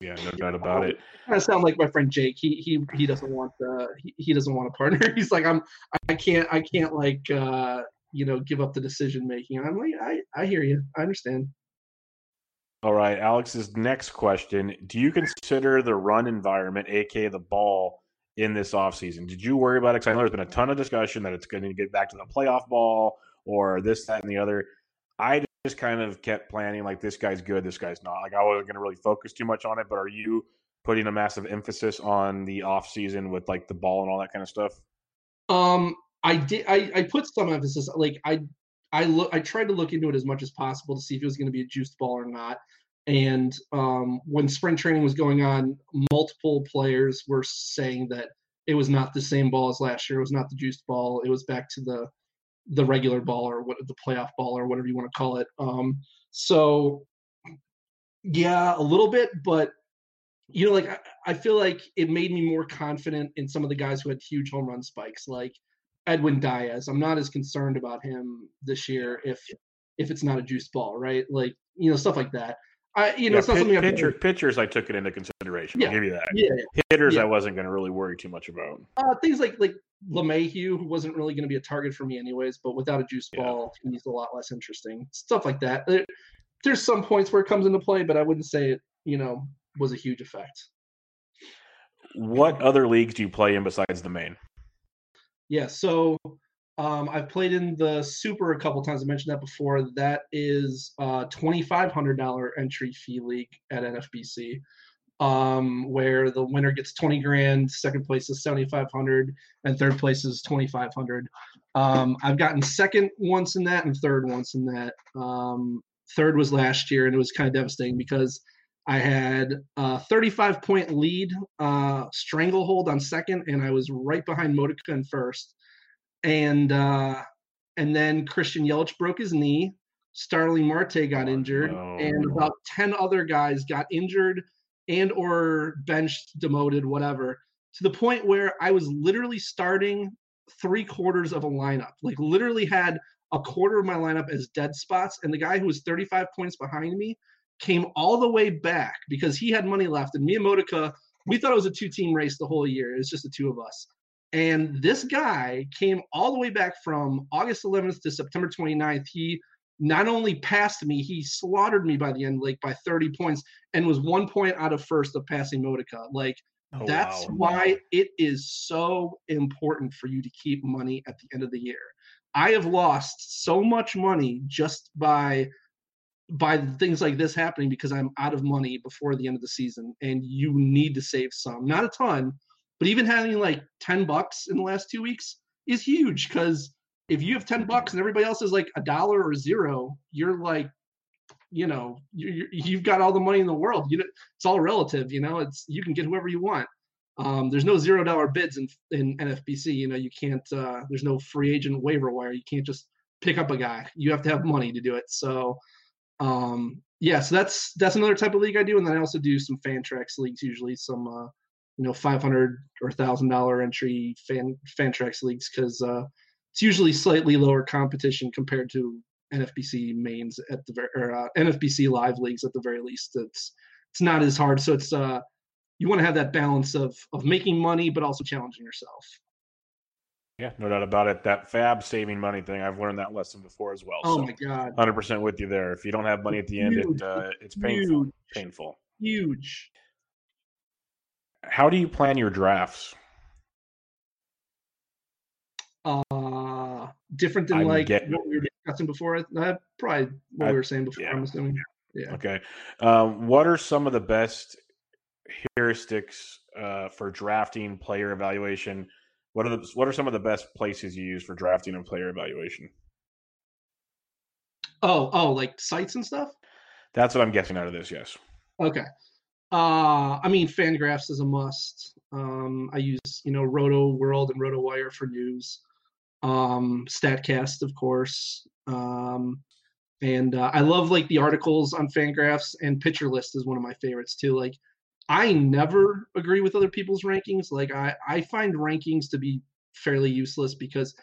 Speaker 1: Yeah, no doubt about it.
Speaker 2: I sound like my friend Jake. He he he doesn't want the he, he doesn't want a partner. He's like I'm I can't I can't like uh you know give up the decision making. I'm like I I hear you. I understand.
Speaker 1: All right, Alex's next question. Do you consider the run environment, aka the ball, in this offseason? Did you worry about it? Because I know there's been a ton of discussion that it's going to get back to the playoff ball or this, that, and the other. I just kind of kept planning like this guy's good, this guy's not. Like I wasn't going to really focus too much on it, but are you putting a massive emphasis on the offseason with like the ball and all that kind of stuff?
Speaker 2: Um, I did. I, I put some emphasis. Like I I look I tried to look into it as much as possible to see if it was going to be a juiced ball or not. And um, when spring training was going on, multiple players were saying that it was not the same ball as last year. It was not the juiced ball. It was back to the the regular ball or what the playoff ball or whatever you want to call it. Um, so yeah, a little bit, but you know, like I, I feel like it made me more confident in some of the guys who had huge home run spikes. Like Edwin Diaz. I'm not as concerned about him this year if if it's not a juice ball, right? Like you know stuff like that. I you know yeah, it's not something
Speaker 1: pitcher, pitchers I took it into consideration. Yeah, I'll give you that. Yeah, yeah. hitters yeah. I wasn't going to really worry too much about.
Speaker 2: Uh, things like like LeMahieu, who wasn't really going to be a target for me anyways, but without a juice ball, he's a lot less interesting. Stuff like that. There, there's some points where it comes into play, but I wouldn't say it you know was a huge effect.
Speaker 1: What other leagues do you play in besides the main?
Speaker 2: Yeah, so um, I've played in the Super a couple times. I mentioned that before. That is a $2,500 entry fee league at NFBC, um, where the winner gets 20 grand, second place is 7,500, and third place is 2,500. Um, I've gotten second once in that and third once in that. Um, third was last year, and it was kind of devastating because I had a 35 point lead, uh, stranglehold on second, and I was right behind Modica in first. And uh, and then Christian Yelich broke his knee. Starling Marte got oh, injured, no. and about 10 other guys got injured and or benched, demoted, whatever, to the point where I was literally starting three quarters of a lineup. Like literally had a quarter of my lineup as dead spots, and the guy who was 35 points behind me came all the way back because he had money left. And me and Modica, we thought it was a two team race the whole year. It was just the two of us. And this guy came all the way back from August 11th to September 29th. He not only passed me, he slaughtered me by the end, like by 30 points, and was one point out of first of passing Modica. Like, oh, that's wow. why it is so important for you to keep money at the end of the year. I have lost so much money just by by things like this happening because I'm out of money before the end of the season and you need to save some. Not a ton, but even having like 10 bucks in the last two weeks is huge because if you have 10 bucks and everybody else is like a dollar or zero, you're like, you know, you you've got all the money in the world. You it's all relative, you know. It's you can get whoever you want. Um, there's no zero dollar bids in in NFBC. You know, you can't. Uh, there's no free agent waiver wire. You can't just pick up a guy. You have to have money to do it. So um, yeah, so that's that's another type of league I do, and then I also do some Fantrax leagues, usually some uh, you know 500 or thousand dollar entry fan Fantrax leagues because uh, it's usually slightly lower competition compared to NFBC mains at the or uh, NFBC live leagues at the very least. It's it's not as hard, so it's uh you want to have that balance of of making money but also challenging yourself.
Speaker 1: Yeah, no doubt about it. That FAAB saving money thing, I've learned that lesson before as well.
Speaker 2: Oh so my god,
Speaker 1: hundred percent with you there. If you don't have money at the end, Huge. it uh, it's painful. Huge. Painful.
Speaker 2: Huge.
Speaker 1: How do you plan your drafts?
Speaker 2: Uh, different than I'm like getting... what we were discussing before. Uh, probably what I, we were saying before. Yeah. I'm assuming. Yeah.
Speaker 1: Okay. Um, what are some of the best heuristics uh, for drafting player evaluation? What are the what are some of the best places you use for drafting and player evaluation?
Speaker 2: Oh, oh, like sites and stuff.
Speaker 1: That's what I'm guessing out of this. Yes.
Speaker 2: Okay. Uh, I mean, Fangraphs is a must. Um, I use you know Roto World and Roto Wire for news. Um, Statcast, of course. Um, and uh, I love like the articles on Fangraphs and Pitcher List is one of my favorites too. Like I never agree with other people's rankings. Like I, I find rankings to be fairly useless because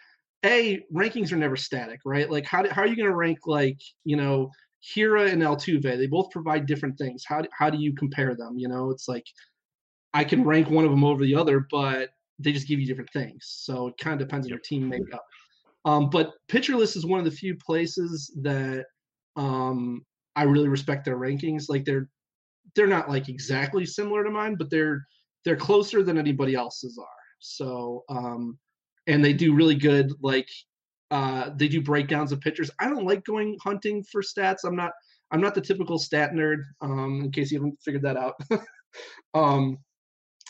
Speaker 2: a rankings are never static, right? Like how, do, how are you going to rank like you know Hiura and Altuve? They both provide different things. How how do you compare them? You know, it's like I can rank one of them over the other, but they just give you different things. So it kind of depends on your team makeup. Um, but Pitcher List is one of the few places that um, I really respect their rankings. Like they're they're not like exactly similar to mine, but they're they're closer than anybody else's are. So um, and they do really good like uh, they do breakdowns of pitchers. I don't like going hunting for stats. I'm not I'm not the typical stat nerd. Um, in case you haven't figured that out. um,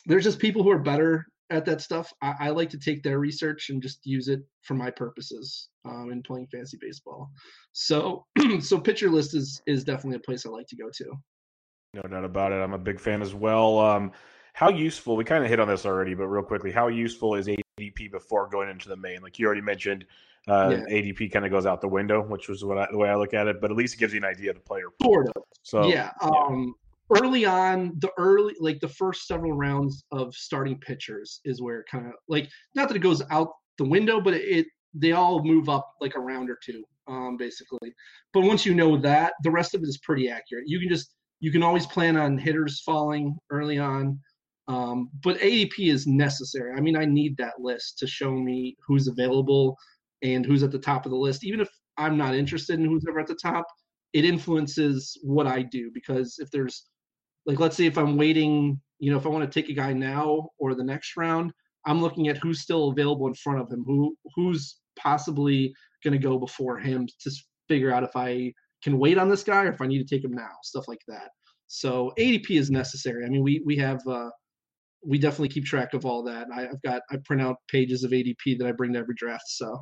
Speaker 2: there's just people who are better at that stuff. I, I, like to take their research and just use it for my purposes um, in playing fantasy baseball. So, so pitcher list is is definitely a place I like to go to.
Speaker 1: No doubt about it. I'm a big fan as well. Um, how useful? We kind of hit on this already, but real quickly, how useful is ADP before going into the main? Like you already mentioned, uh, yeah. ADP kind of goes out the window, which was what I, the way I look at it. But at least it gives you an idea of the player.
Speaker 2: Sort of. So yeah. Um, early on, the early like the first several rounds of starting pitchers is where it kind of like not that it goes out the window, but it, it they all move up like a round or two, um, basically. But once you know that, the rest of it is pretty accurate. You can just you can always plan on hitters falling early on. Um, but ADP is necessary. I mean, I need that list to show me who's available and who's at the top of the list. Even if I'm not interested in who's ever at the top, it influences what I do because if there's like let's say if I'm waiting, you know, if I want to take a guy now or the next round, I'm looking at who's still available in front of him, who who's possibly going to go before him to figure out if I can wait on this guy or if I need to take him now, stuff like that. So ADP is necessary. I mean, we we have uh, we definitely keep track of all that. I, have got I print out pages of ADP that I bring to every draft. So.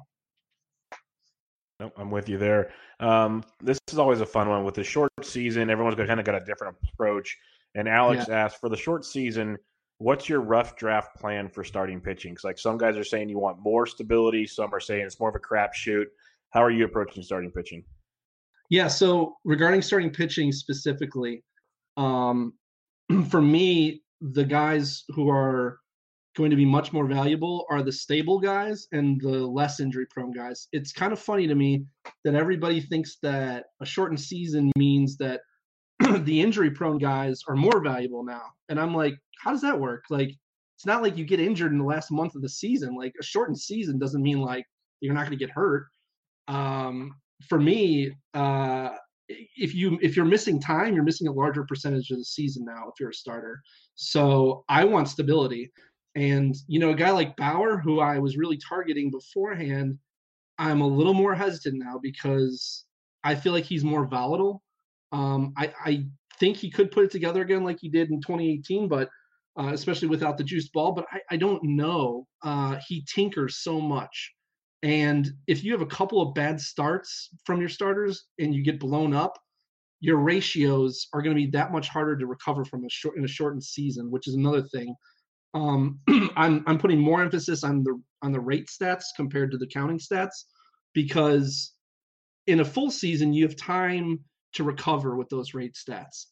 Speaker 1: Nope, I'm with you there. Um, this is always a fun one with the short season. Everyone's kind of got a different approach. And Alex yeah. asked for the short season, what's your rough draft plan for starting pitching? Because like some guys are saying you want more stability, some are saying it's more of a crapshoot. How are you approaching starting pitching?
Speaker 2: Yeah, so regarding starting pitching specifically, um, for me, the guys who are going to be much more valuable are the stable guys and the less injury prone guys. It's kind of funny to me that everybody thinks that a shortened season means that the injury prone guys are more valuable now. And I'm like, how does that work? Like, it's not like you get injured in the last month of the season. Like, a shortened season doesn't mean like you're not going to get hurt. Um, for me, uh, if you if you're missing time, you're missing a larger percentage of the season now if you're a starter. So I want stability. And you know, a guy like Bauer, who I was really targeting beforehand, I'm a little more hesitant now because I feel like he's more volatile. Um, I, I think he could put it together again like he did in 2018, but uh, especially without the juiced ball. But I, I don't know. Uh, he tinkers so much. And if you have a couple of bad starts from your starters and you get blown up, your ratios are going to be that much harder to recover from a short in a shortened season, which is another thing. Um, I'm I'm putting more emphasis on the on the rate stats compared to the counting stats because in a full season you have time to recover with those rate stats.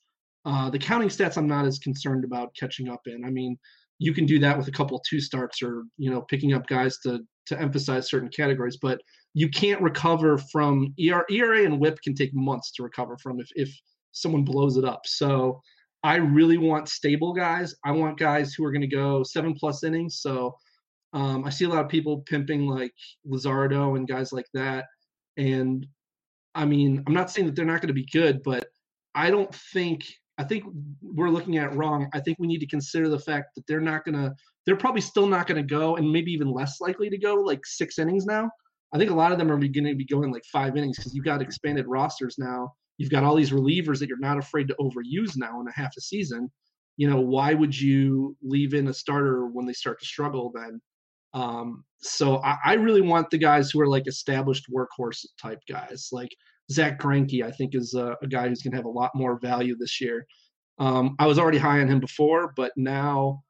Speaker 2: Uh, the counting stats I'm not as concerned about catching up in. I mean, you can do that with a couple two starts or you know picking up guys to to emphasize certain categories, but you can't recover from ERA, ERA and WHIP can take months to recover from if if someone blows it up. So I really want stable guys. I want guys who are going to go seven plus innings. So um, I see a lot of people pimping like Luzardo and guys like that. And I mean, I'm not saying that they're not going to be good, but I don't think I think we're looking at wrong. I think we need to consider the fact that they're not going to they're probably still not going to go and maybe even less likely to go like six innings now. I think a lot of them are going to be going like five innings because you've got expanded rosters now You've got all these relievers that you're not afraid to overuse now in a half a season. You know, why would you leave in a starter when they start to struggle then? Um, so I, I, really want the guys who are like established workhorse type guys, like Zack Greinke. I think is a, a guy who's going to have a lot more value this year. Um, I was already high on him before, but now,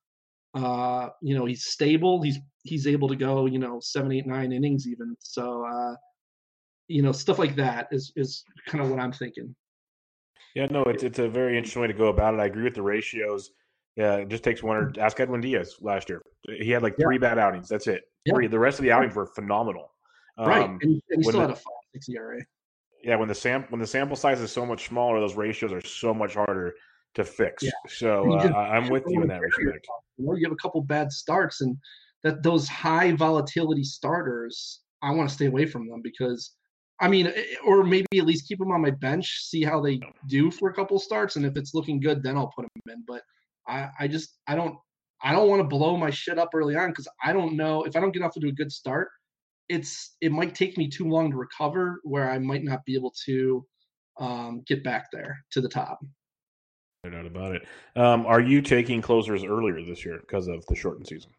Speaker 2: uh, you know, he's stable. He's he's able to go, you know, seven, eight, nine innings even. So uh, you know stuff like that is is kind of what i'm thinking
Speaker 1: yeah no it's it's a very interesting way to go about it i agree with the ratios yeah it just takes one or ask edwin diaz last year he had like three yeah. bad outings that's it yeah. three the rest of the outings were phenomenal
Speaker 2: right um, and, and he still had a five six era
Speaker 1: yeah when the sam when the sample size is so much smaller those ratios are so much harder to fix yeah. so uh, i'm with you in that respect
Speaker 2: you, know, you have a couple bad starts and that those high volatility starters i want to stay away from them because I mean, eh, or maybe at least keep them on my bench, see how they do for a couple starts, and if it's looking good, then I'll put them in. But I, I just, I don't, I don't want to blow my shit up early on because I don't know if I don't get off to a good start, it's it might take me too long to recover, where I might not be able to um, get back there to the top.
Speaker 1: No doubt about it. Um, are you taking closers earlier this year because of the shortened season?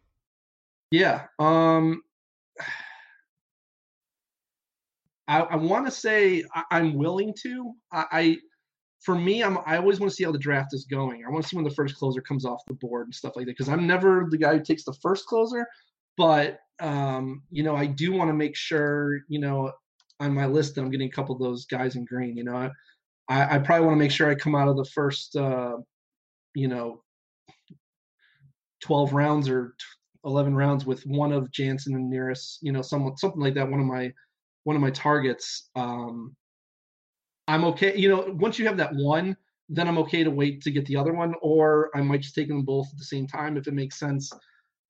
Speaker 2: Yeah. Um, I, I want to say I, am willing to. I, I, for me, I'm I always want to see how the draft is going. I want to see when the first closer comes off the board and stuff like that because I'm never the guy who takes the first closer, but um, you know I do want to make sure you know on my list that I'm getting a couple of those guys in green. You know, I, I probably want to make sure I come out of the first uh, you know 12 rounds or 11 rounds with one of Jansen and Neris, you know, someone something like that. One of my one of my targets, um, I'm okay. You know, once you have that one, then I'm okay to wait to get the other one, or I might just take them both at the same time if it makes sense.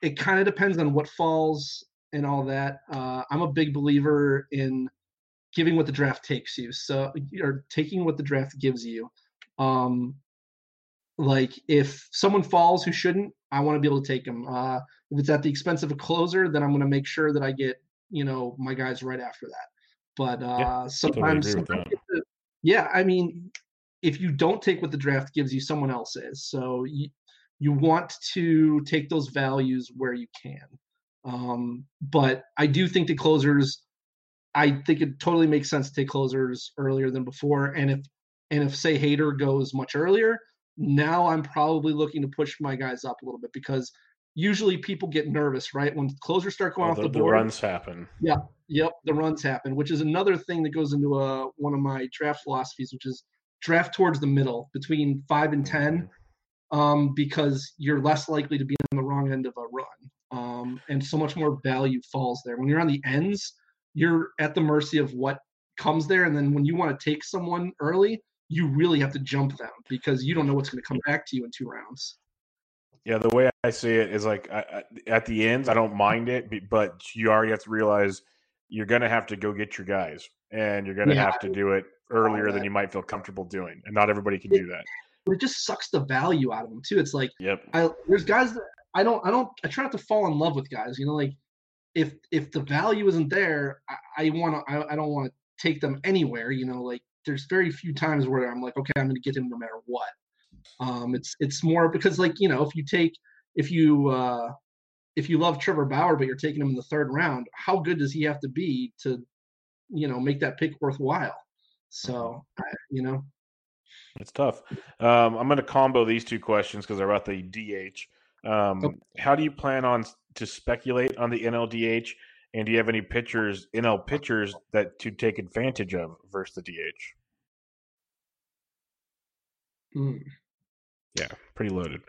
Speaker 2: It kind of depends on what falls and all that. Uh, I'm a big believer in giving what the draft takes you, so or taking what the draft gives you. Um, like if someone falls who shouldn't, I want to be able to take them. Uh, if it's at the expense of a closer, then I'm going to make sure that I get you know my guys right after that. But uh, yeah, sometimes, totally yeah, I mean, if you don't take what the draft gives you, someone else is. So you you want to take those values where you can. Um, but I do think the closers. I think it totally makes sense to take closers earlier than before. And if and if say Hader goes much earlier, now I'm probably looking to push my guys up a little bit because usually people get nervous, right? When closers start going oh, off the, the board,
Speaker 1: the runs happen.
Speaker 2: Yeah, yep, the runs happen, which is another thing that goes into a, uh, one of my draft philosophies, which is draft towards the middle between five and ten, um, because you're less likely to be on the wrong end of a run, um, and so much more value falls there. When you're on the ends, you're at the mercy of what comes there, and then when you want to take someone early, you really have to jump them because you don't know what's going to come back to you in two rounds.
Speaker 1: Yeah, the way I see it is like I, I, at the ends, I don't mind it, but you already have to realize you're going to have to go get your guys, and you're going to yeah. have to do it earlier than you might feel comfortable doing, and not everybody can do that.
Speaker 2: It just sucks the value out of them too. It's like,
Speaker 1: yep.
Speaker 2: I, there's guys that I don't, I don't, I try not to fall in love with guys. You know, like if if the value isn't there, I, I want to, I, I don't want to take them anywhere. You know, like there's very few times where I'm like, okay, I'm going to get him no matter what. Um, it's it's more because like you know if you take if you uh, if you love Trevor Bauer but you're taking him in the third round, how good does he have to be to you know make that pick worthwhile? So you know,
Speaker 1: it's tough. Um, I'm going to combo these two questions because they're about the DH. Um, okay. How do you plan on to speculate on the NLDH? And do you have any pitchers, NL pitchers, that to take advantage of versus the DH?
Speaker 2: Hmm.
Speaker 1: Yeah, pretty loaded.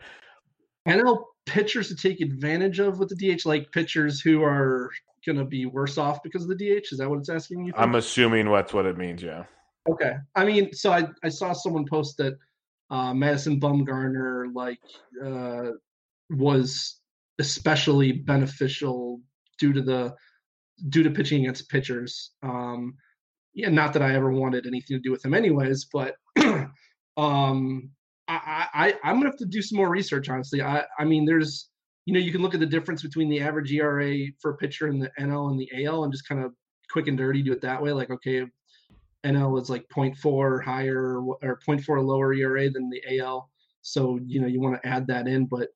Speaker 2: NL pitchers to take advantage of with the DH, like pitchers who are going to be worse off because of the DH. Is that what it's asking you?
Speaker 1: I'm assuming that's what it means. Yeah.
Speaker 2: Okay. I mean, so I, I saw someone post that uh, Madison Bumgarner like uh, was especially beneficial due to the due to pitching against pitchers. Um, yeah, not that I ever wanted anything to do with him, anyways, but um, I, I I'm gonna have to do some more research. Honestly, I I mean, there's you know you can look at the difference between the average ERA for a pitcher in the NL and the AL, and just kind of quick and dirty do it that way. Like, okay, NL is like 0.4 higher or 0.4 lower ERA than the AL. So, you know, you want to add that in, but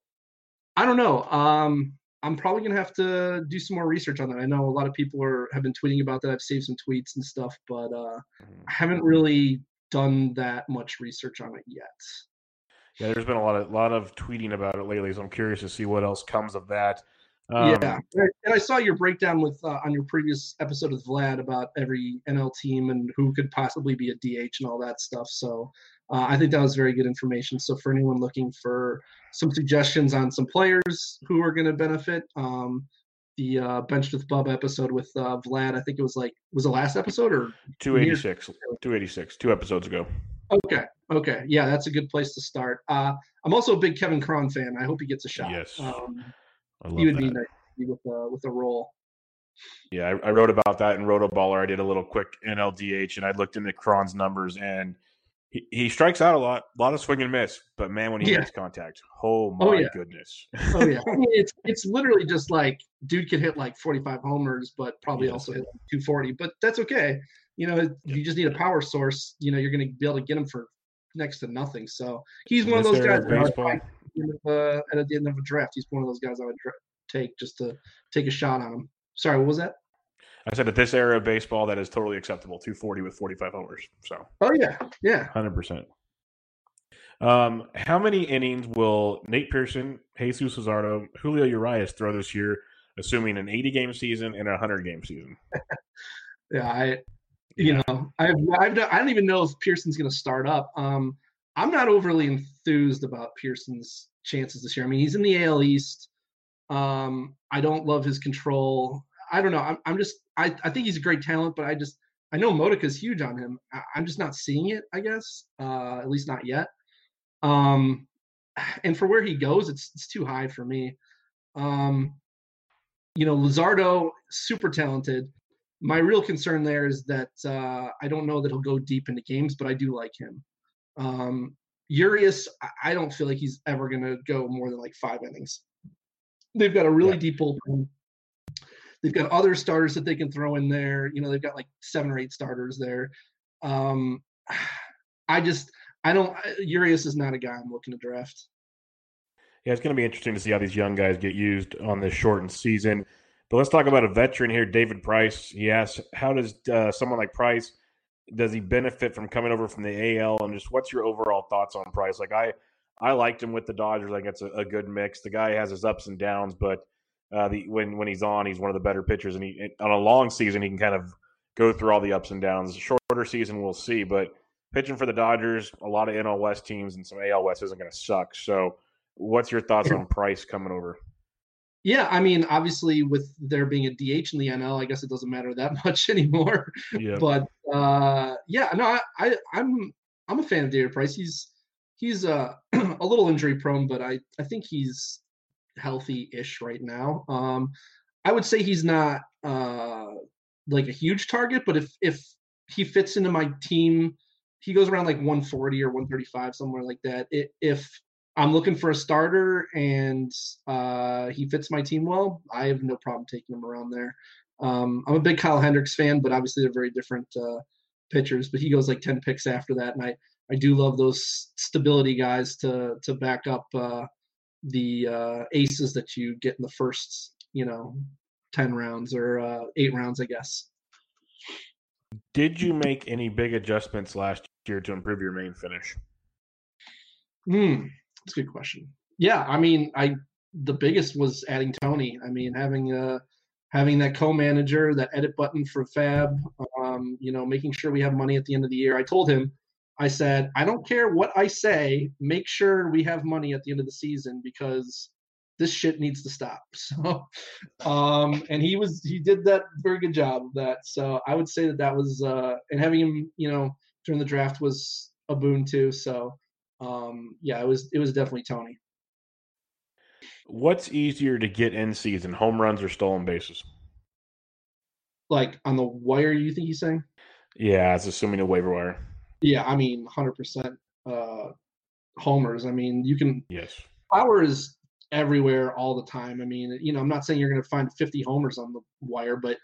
Speaker 2: I don't know. Um, I'm probably gonna have to do some more research on that. I know a lot of people are have been tweeting about that. I've saved some tweets and stuff, but uh, mm-hmm. I haven't really done that much research on it yet.
Speaker 1: Yeah, there's been a lot of lot of tweeting about it lately, so I'm curious to see what else comes of that.
Speaker 2: Um, yeah, and I saw your breakdown with uh, on your previous episode with Vlad about every NL team and who could possibly be a DH and all that stuff. So uh, I think that was very good information. So for anyone looking for some suggestions on some players who are going to benefit, um, the uh, Benched with Bub episode with uh, Vlad, I think it was like was the last episode or
Speaker 1: 286, 286, two episodes ago.
Speaker 2: Okay, okay, yeah, that's a good place to start. Uh, I'm also a big Kevin Cron fan. I hope he gets a shot.
Speaker 1: Yes. Um,
Speaker 2: I love he would that. be nice with a with a role.
Speaker 1: Yeah, I, I, wrote about that in Rotoballer. I did a little quick NLDH, and I looked into Cron's numbers, and he, he strikes out a lot, a lot of swing and miss. But man, when he yeah. makes contact, oh, oh my oh, yeah. goodness!
Speaker 2: oh yeah, I mean, it's it's literally just like dude could hit like 45 homers, but probably yes. also hit like 240. But that's okay. You know, you just need a power source. You know, you're going to be able to get him for next to nothing. So he's one of those guys. Baseball uh, at the end of a draft. He's one of those guys I would take just to take a shot on him. Sorry, what was that?
Speaker 1: I said at this era of baseball, that is totally acceptable. 240 with 45 homers. So.
Speaker 2: Oh yeah, yeah.
Speaker 1: Hundred percent. Um, how many innings will Nate Pearson, Jesus Luzardo, Julio Urias throw this year, assuming an 80 game season and a 100 game season?
Speaker 2: yeah, I, you know, I've, I've, I don't even know if Pearson's going to start up. Um, I'm not overly enthused about Pearson's chances this year. I mean, he's in the AL East. Um, I don't love his control. I don't know. I'm, I'm just. I, I think he's a great talent, but I just. I know Modica's huge on him. I, am just not seeing it. I guess, uh, at least not yet. Um, and for where he goes, it's it's too high for me. Um, you know, Luzardo, super talented. My real concern there is that uh, I don't know that he'll go deep into games, but I do like him. Um, Urias, I don't feel like he's ever going to go more than like five innings. They've got a really yeah. deep bullpen. They've got other starters that they can throw in there. You know, they've got like seven or eight starters there. Um, I just, I don't. Urias is not a guy I'm looking to draft.
Speaker 1: Yeah, it's going to be interesting to see how these young guys get used on this shortened season. But let's talk about a veteran here, David Price. He asks, how does uh, someone like Price does he benefit from coming over from the AL? And just what's your overall thoughts on Price? Like I, I liked him with the Dodgers. Like it's a, a good mix. The guy has his ups and downs, but uh, the when when he's on, he's one of the better pitchers. And he on a long season, he can kind of go through all the ups and downs. Shorter season, we'll see. But pitching for the Dodgers, a lot of NL West teams and some AL West isn't going to suck. So, what's your thoughts on Price coming over?
Speaker 2: Yeah, I mean, obviously, with there being a DH in the NL, I guess it doesn't matter that much anymore. Yeah. But uh, yeah, no, I, I, I'm I'm a fan of David Price. He's he's uh, a little injury prone, but I I think he's healthy-ish right now. Um, I would say he's not uh, like a huge target, but if if he fits into my team, he goes around like 140 or 135 somewhere like that. It, if I'm looking for a starter and uh, he fits my team well. I have no problem taking him around there. Um, I'm a big Kyle Hendricks fan, but obviously they're very different uh, pitchers. But he goes like 10 picks after that, and I, I do love those stability guys to to back up uh, the uh, aces that you get in the first, you know, 10 rounds or uh, eight rounds, I guess.
Speaker 1: Did you make any big adjustments last year to improve your main finish?
Speaker 2: Hmm. That's a good question. Yeah, I mean, I the biggest was adding Tony. I mean, having uh having that co-manager, that edit button for FAAB, um, you know, making sure we have money at the end of the year. I told him, I said, I don't care what I say, make sure we have money at the end of the season because this shit needs to stop. So, um, and he was he did that very good job of that. So I would say that that was uh, and having him, you know, during the draft was a boon too. So um, yeah, it was it was definitely Tony.
Speaker 1: What's easier to get in season, home runs or stolen bases?
Speaker 2: Like on the wire, you think he's saying?
Speaker 1: Yeah, it's assuming a waiver wire.
Speaker 2: Yeah, I mean, hundred percent uh, homers. I mean, you can.
Speaker 1: Yes.
Speaker 2: Power is everywhere all the time. I mean, you know, I'm not saying you're going to find 50 homers on the wire, but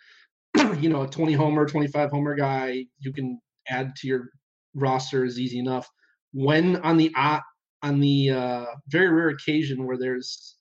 Speaker 2: you know, a 20 homer, 25 homer guy, you can add to your roster is easy enough. When on the uh, on the uh, very rare occasion where there's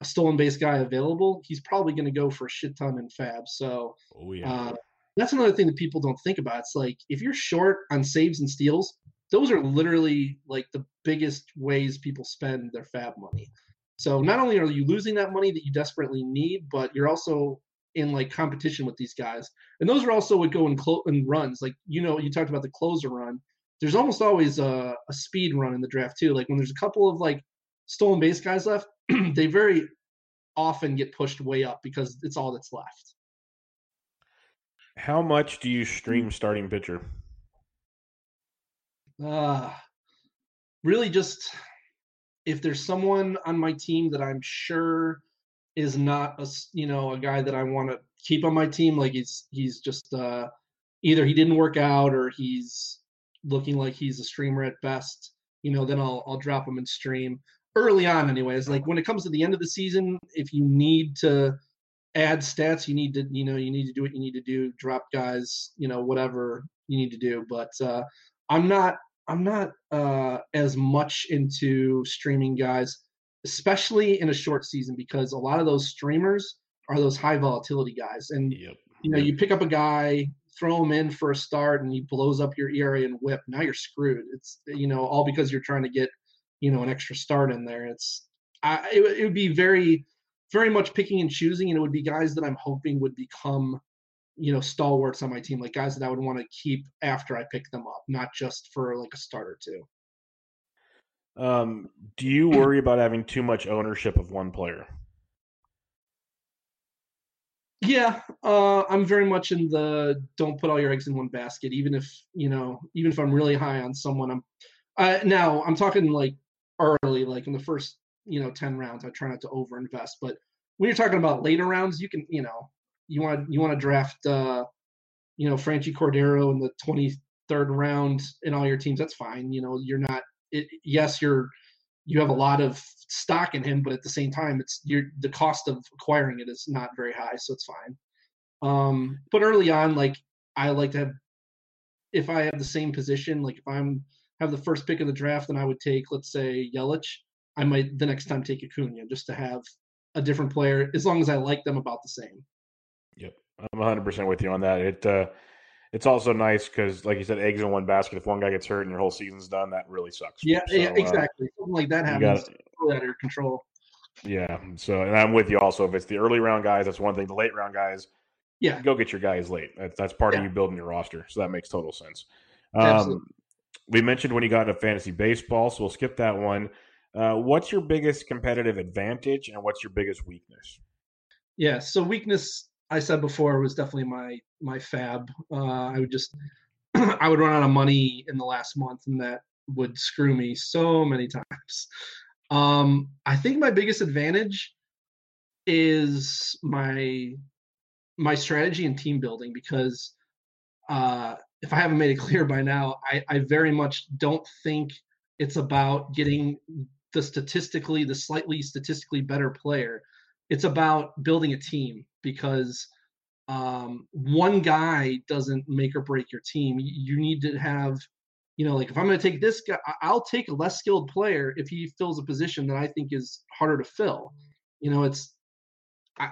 Speaker 2: a stolen base guy available, he's probably going to go for a shit ton in FAAB. So oh, yeah. uh, that's another thing that people don't think about. It's like if you're short on saves and steals, those are literally like the biggest ways people spend their FAAB money. So not only are you losing that money that you desperately need, but you're also in like competition with these guys. And those are also what go in, clo- in runs. Like you know, you talked about the closer run. There's almost always a, a speed run in the draft too. Like when there's a couple of like stolen base guys left, they very often get pushed way up because it's all that's left.
Speaker 1: How much do you stream starting pitcher?
Speaker 2: Uh really just if there's someone on my team that I'm sure is not a you know a guy that I want to keep on my team, like he's he's just uh, either he didn't work out or he's looking like he's a streamer at best, you know, then I'll I'll drop him in stream early on. Anyways, like when it comes to the end of the season, if you need to add stats, you need to you know you need to do what you need to do, drop guys, you know, whatever you need to do. But uh, I'm not I'm not uh, as much into streaming guys, especially in a short season, because a lot of those streamers are those high volatility guys, and yep. you know you pick up a guy, throw him in for a start, and he blows up your ERA and WHIP. Now you're screwed. It's you know all because you're trying to get you know an extra start in there. It's I, it, it would be very very much picking and choosing, and it would be guys that I'm hoping would become you know stalwarts on my team, like guys that I would want to keep after I pick them up, not just for like a start or two.
Speaker 1: Um, do you worry about having too much ownership of one player?
Speaker 2: Yeah, uh, I'm very much in the don't put all your eggs in one basket. Even if you know, even if I'm really high on someone, I'm uh, now I'm talking like early, like in the first you know ten rounds. I try not to overinvest, but when you're talking about later rounds, you can you know you want you want to draft uh, you know Franchy Cordero in the 23rd round in all your teams. That's fine. You know you're not. It, yes, you're you have a lot of stock in him, but at the same time, it's you're the cost of acquiring it is not very high, so it's fine. Um, but early on, like I like to have, if I have the same position, like if I'm have the first pick of the draft, then I would take, let's say, Yelich. I might the next time take Acuna just to have a different player, as long as I like them about the same.
Speaker 1: Yep, I'm 100 percent with you on that. It uh, it's also nice because, like you said, eggs in one basket. If one guy gets hurt and your whole season's done, that really sucks.
Speaker 2: Yeah, so, yeah, uh, exactly. Uh, Something like that happens. Gotta, out of your control.
Speaker 1: Yeah. So, and I'm with you also. If it's the early round guys, that's one thing. The late round guys,
Speaker 2: yeah,
Speaker 1: go get your guys late. That's, that's part yeah. of you building your roster. So that makes total sense. Um, we mentioned when you got into fantasy baseball, so we'll skip that one. Uh, what's your biggest competitive advantage, and what's your biggest weakness?
Speaker 2: Yeah. So weakness I said before was definitely my my FAAB. Uh, I would just I would run out of money in the last month, and that would screw me so many times. Um, I think my biggest advantage is my my strategy and team building because uh, if I haven't made it clear by now, I, I very much don't think it's about getting the statistically the slightly statistically better player. It's about building a team because um, one guy doesn't make or break your team. You need to have, you know, like if I'm going to take this guy, I'll take a less skilled player if he fills a position that I think is harder to fill. You know, it's,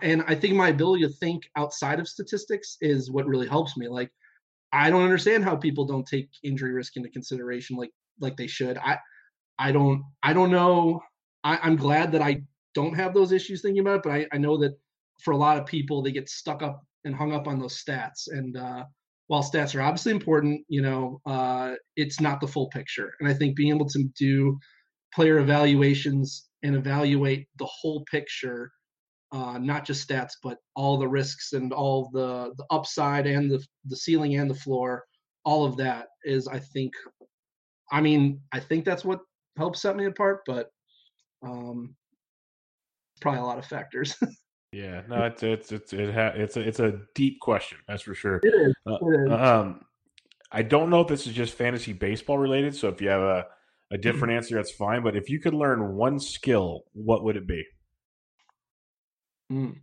Speaker 2: and I think my ability to think outside of statistics is what really helps me. Like, I don't understand how people don't take injury risk into consideration like like they should. I I don't I don't know. I, I'm glad that I don't have those issues thinking about it, but I, I know that for a lot of people they get stuck up and hung up on those stats and uh, while stats are obviously important you know uh, it's not the full picture and i think being able to do player evaluations and evaluate the whole picture uh, not just stats but all the risks and all the the upside and the the ceiling and the floor all of that is i think i mean i think that's what help set me apart, but um, probably a lot of factors.
Speaker 1: yeah, no, it's it's it's it ha- it's a it's a deep question, that's for sure.
Speaker 2: It is. Uh, it is.
Speaker 1: Um, I don't know if this is just fantasy baseball related. So if you have a a different mm-hmm. answer, that's fine. But if you could learn one skill, what would it be?
Speaker 2: Mm.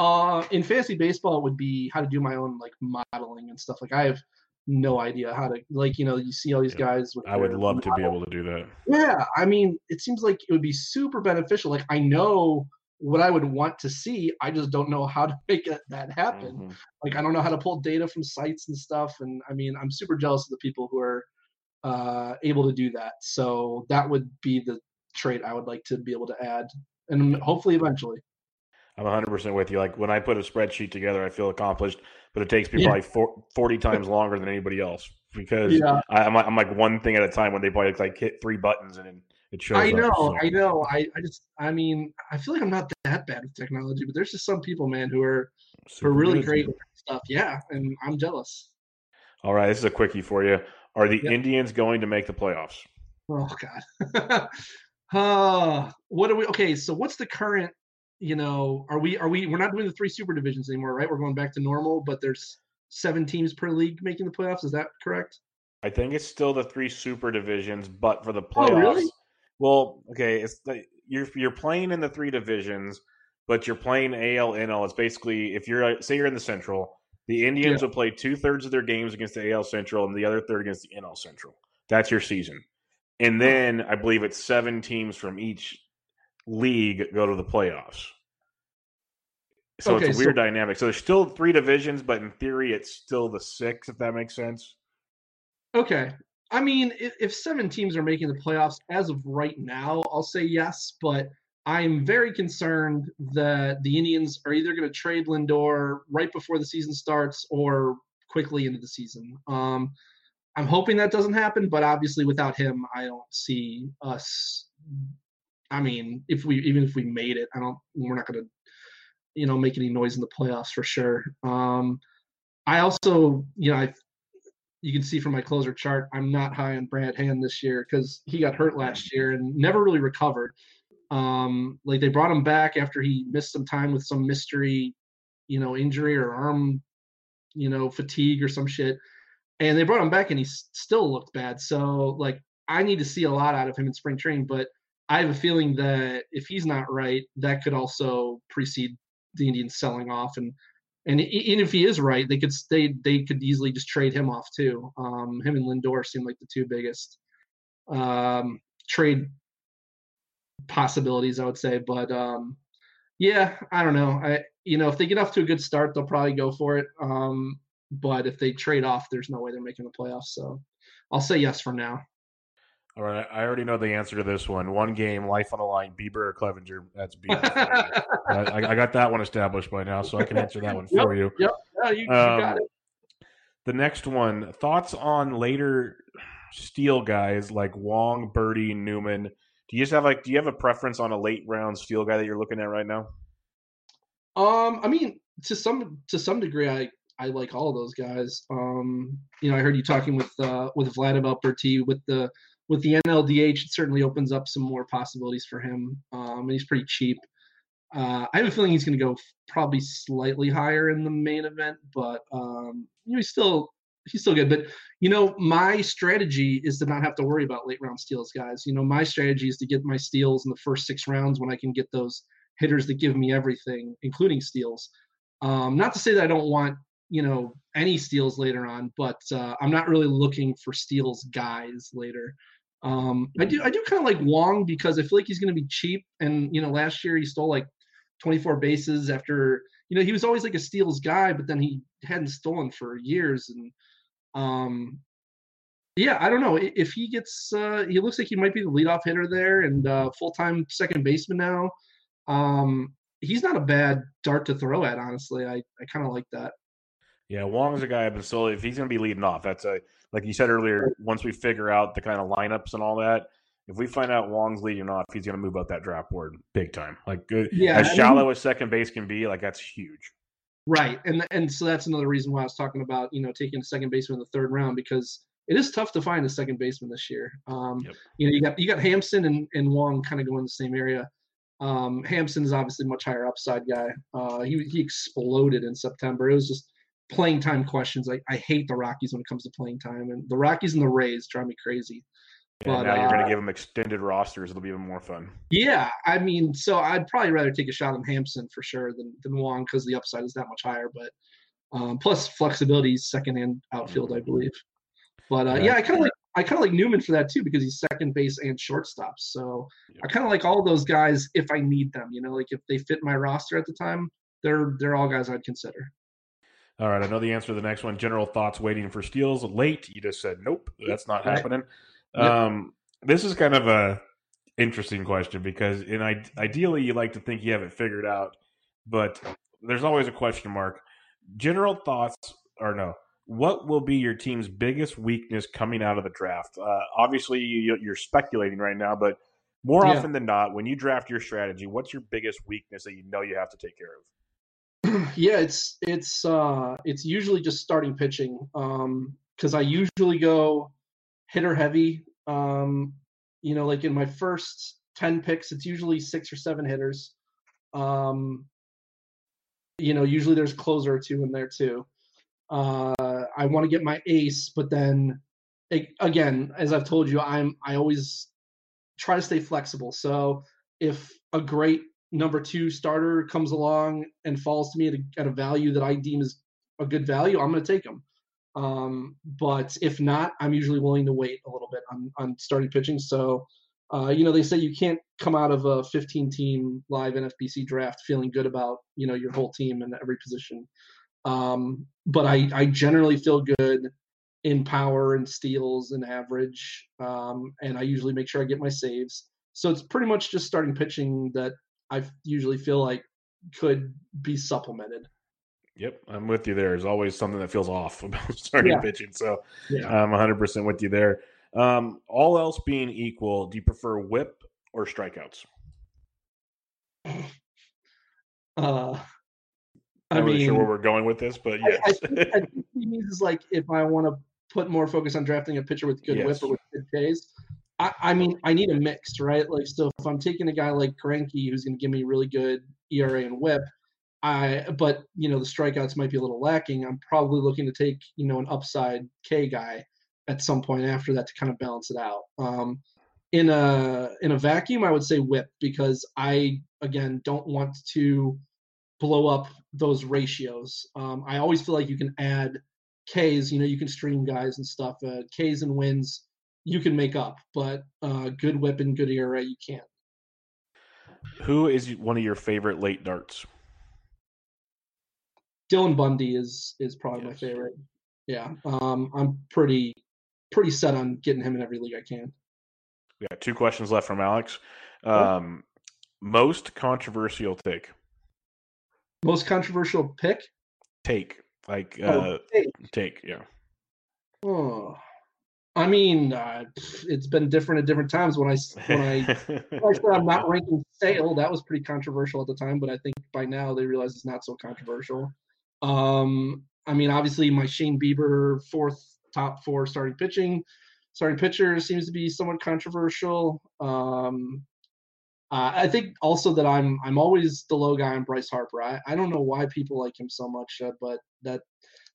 Speaker 2: Uh, in fantasy baseball, it would be how to do my own like modeling and stuff. Like I have no idea how to like you know you see all these yeah. guys.
Speaker 1: I would love model. to be able to do that.
Speaker 2: Yeah, I mean, it seems like it would be super beneficial. Like I know what I would want to see. I just don't know how to make it, that happen. Mm-hmm. Like I don't know how to pull data from sites and stuff. And I mean, I'm super jealous of the people who are uh, able to do that. So that would be the trait I would like to be able to add, and hopefully eventually.
Speaker 1: I'm 100% with you. Like when I put a spreadsheet together, I feel accomplished, but it takes me yeah. probably four, 40 times longer than anybody else because yeah. I, am I'm like one thing at a time when they probably like hit three buttons and it shows.
Speaker 2: I know,
Speaker 1: up, so.
Speaker 2: I know. I, I just, I mean, I feel like I'm not that bad with technology, but there's just some people, man, who are, who are really great with stuff. Yeah. And I'm jealous.
Speaker 1: All right. This is a quickie for you. Are the yep. Indians going to make the playoffs?
Speaker 2: Oh God. uh, what are we? Okay, so what's the current? You know, are we? Are we? We're not doing the three super divisions anymore, right? We're going back to normal, but there's seven teams per league making the playoffs. Is that correct?
Speaker 1: I think it's still the three super divisions, but for the playoffs. Oh,
Speaker 2: really?
Speaker 1: Well, okay, it's the, you're you're playing in the three divisions, but you're playing AL NL. It's basically if you're uh, say you're in the Central, the Indians yeah. will play two thirds of their games against the AL Central and the other third against the NL Central. That's your season. And then I believe it's seven teams from each league go to the playoffs. So okay, it's a weird so, dynamic. So there's still three divisions, but in theory, it's still the six, if that makes sense.
Speaker 2: Okay. I mean, if, if seven teams are making the playoffs as of right now, I'll say yes. But I'm very concerned that the Indians are either going to trade Lindor right before the season starts or quickly into the season. Um, I'm hoping that doesn't happen, but obviously without him, I don't see us. I mean, if we even if we made it, I don't. We're not going to, you know, make any noise in the playoffs for sure. Um, I also, you know, I you can see from my closer chart, I'm not high on Brad Hand this year because he got hurt last year and never really recovered. Um, like they brought him back after he missed some time with some mystery, you know, injury or arm, you know, fatigue or some shit. And they brought him back and he still looked bad. So like I need to see a lot out of him in spring training, but I have a feeling that if he's not right, that could also precede the Indians selling off and and even if he is right, they could stay. They could easily just trade him off too. Um, him and Lindor seem like the two biggest um, trade possibilities, I would say. But um, yeah, I don't know. I you know if they get off to a good start, they'll probably go for it. Um, but if they trade off, there's no way they're making the playoffs. So I'll say yes for now.
Speaker 1: All right, I already know the answer to this one. One game, life on the line, Bieber or Clevinger. That's Bieber. I, I, got that one established by now, so I can answer that one for
Speaker 2: you. Yep, yeah, you, you
Speaker 1: um,
Speaker 2: got it.
Speaker 1: The next one, thoughts on later steal guys like Wong, Berti, Newman, do you just have like do you have a preference on a late round steal guy that you're looking at right now?
Speaker 2: Um, I mean, to some to some degree, I I like all of those guys. Um, you know, I heard you talking with uh, with Vlad about Berti with the with the NLDH. It certainly opens up some more possibilities for him. Um, and he's pretty cheap. Uh, I have a feeling he's going to go probably slightly higher in the main event, but um, you know, he's still he's still good. But you know, my strategy is to not have to worry about late round steals, guys. You know, my strategy is to get my steals in the first six rounds when I can get those hitters that give me everything, including steals. Um, not to say that I don't want you know any steals later on, but uh, I'm not really looking for steals guys later. Um, I do I do kind of like Wong because I feel like he's going to be cheap, and you know last year he stole like 24 bases after you know he was always like a steals guy, but then he hadn't stolen for years and um, yeah, I don't know if he gets. Uh, he looks like he might be the leadoff hitter there and uh, full time second baseman now. Um, he's not a bad dart to throw at, honestly. I, I kind of like that.
Speaker 1: Yeah, Wong's a guy I've been slowly. If he's going to be leading off, that's a like you said earlier. Once we figure out the kind of lineups and all that, if we find out Wong's leading off, he's going to move up that draft board big time. Like good, yeah, as shallow as second base can be, like that's huge.
Speaker 2: Right, and and so that's another reason why I was talking about you know taking a second baseman in the third round because it is tough to find a second baseman this year. Um, yep. You know, you got you got Hampson and, and Wong kind of going the same area. Um, Hampson is obviously much higher upside guy. Uh, he he exploded in September. It was just playing time questions. I, I hate the Rockies when it comes to playing time, and the Rockies and the Rays drive me crazy.
Speaker 1: Yeah, but, now you're uh, going to give them extended rosters. It'll be even more fun.
Speaker 2: Yeah, I mean, so I'd probably rather take a shot on Hampson for sure than than Wong because the upside is that much higher. But um, plus flexibility, second hand outfield. I believe. But uh, yeah. yeah, I kind of like I kind of like Newman for that too because he's second base and shortstop. So I kind of like all those guys if I need them. You know, like if they fit my roster at the time, they're they're all guys I'd consider.
Speaker 1: All right, I know the answer to the next one. General thoughts waiting for steals late. You just said nope, that's not happening. Um, this is kind of a interesting question because in ideally you like to think you have it figured out, but there's always a question mark. General thoughts or no? What will be your team's biggest weakness coming out of the draft? Uh, obviously, you, are speculating right now, but more yeah. often than not, when you draft your strategy, what's your biggest weakness that you know you have to take care
Speaker 2: of? yeah, it's it's uh, it's usually just starting pitching Um because I usually go hitter heavy. Um, you know, like in my first ten picks, it's usually six or seven hitters. Um, you know, usually there's closer or two in there too. Uh, I want to get my ace, but then again, as I've told you, I'm I always try to stay flexible. So if a great number two starter comes along and falls to me at a, at a value that I deem is a good value, I'm going to take him. Um, but if not, I'm usually willing to wait a little bit on, on starting pitching. So, uh, you know, they say you can't come out of a 15 team live NFBC draft feeling good about, you know, your whole team and every position. Um, but I, I generally feel good in power and steals and average. Um, and I usually make sure I get my saves. So it's pretty much just starting pitching that I usually feel like could be supplemented.
Speaker 1: Yep, I'm with you there. There's always something that feels off about starting yeah. pitching. So yeah. I'm 100% with you there. Um, all else being equal, do you prefer whip or strikeouts?
Speaker 2: Uh,
Speaker 1: I am not really sure where we're going with this, but yes. I, I, think, I
Speaker 2: think he means is like if I want to put more focus on drafting a pitcher with good yes. whip or with good Ks. I, I, mean, I need a mix, right? Like, so if I'm taking a guy like Greinke who's going to give me really good ERA and whip, I but you know the strikeouts might be a little lacking. I'm probably looking to take you know an upside K guy at some point after that to kind of balance it out. Um, in a in a vacuum, I would say whip because I again don't want to blow up those ratios. Um, I always feel like you can add Ks. You know, you can stream guys and stuff. Uh, Ks and wins you can make up, but uh, good whip and good ERA you can't.
Speaker 1: Who is one of your favorite late darts?
Speaker 2: Dylan Bundy is is probably yes. my favorite. Yeah, um, I'm pretty pretty set on getting him in every league I can.
Speaker 1: We got two questions left from Alex. Um, most controversial take.
Speaker 2: Most controversial pick?
Speaker 1: Take. Like oh, uh take. take, yeah.
Speaker 2: Oh. I mean, uh, it's been different at different times. When I when I, I said I'm not ranking Sale, that was pretty controversial at the time, but I think by now they realize it's not so controversial. Um, I mean, obviously my Shane Bieber fourth top four starting pitching, starting pitcher seems to be somewhat controversial. Um, uh, I think also that I'm I'm always the low guy on Bryce Harper. I, I don't know why people like him so much, uh, but that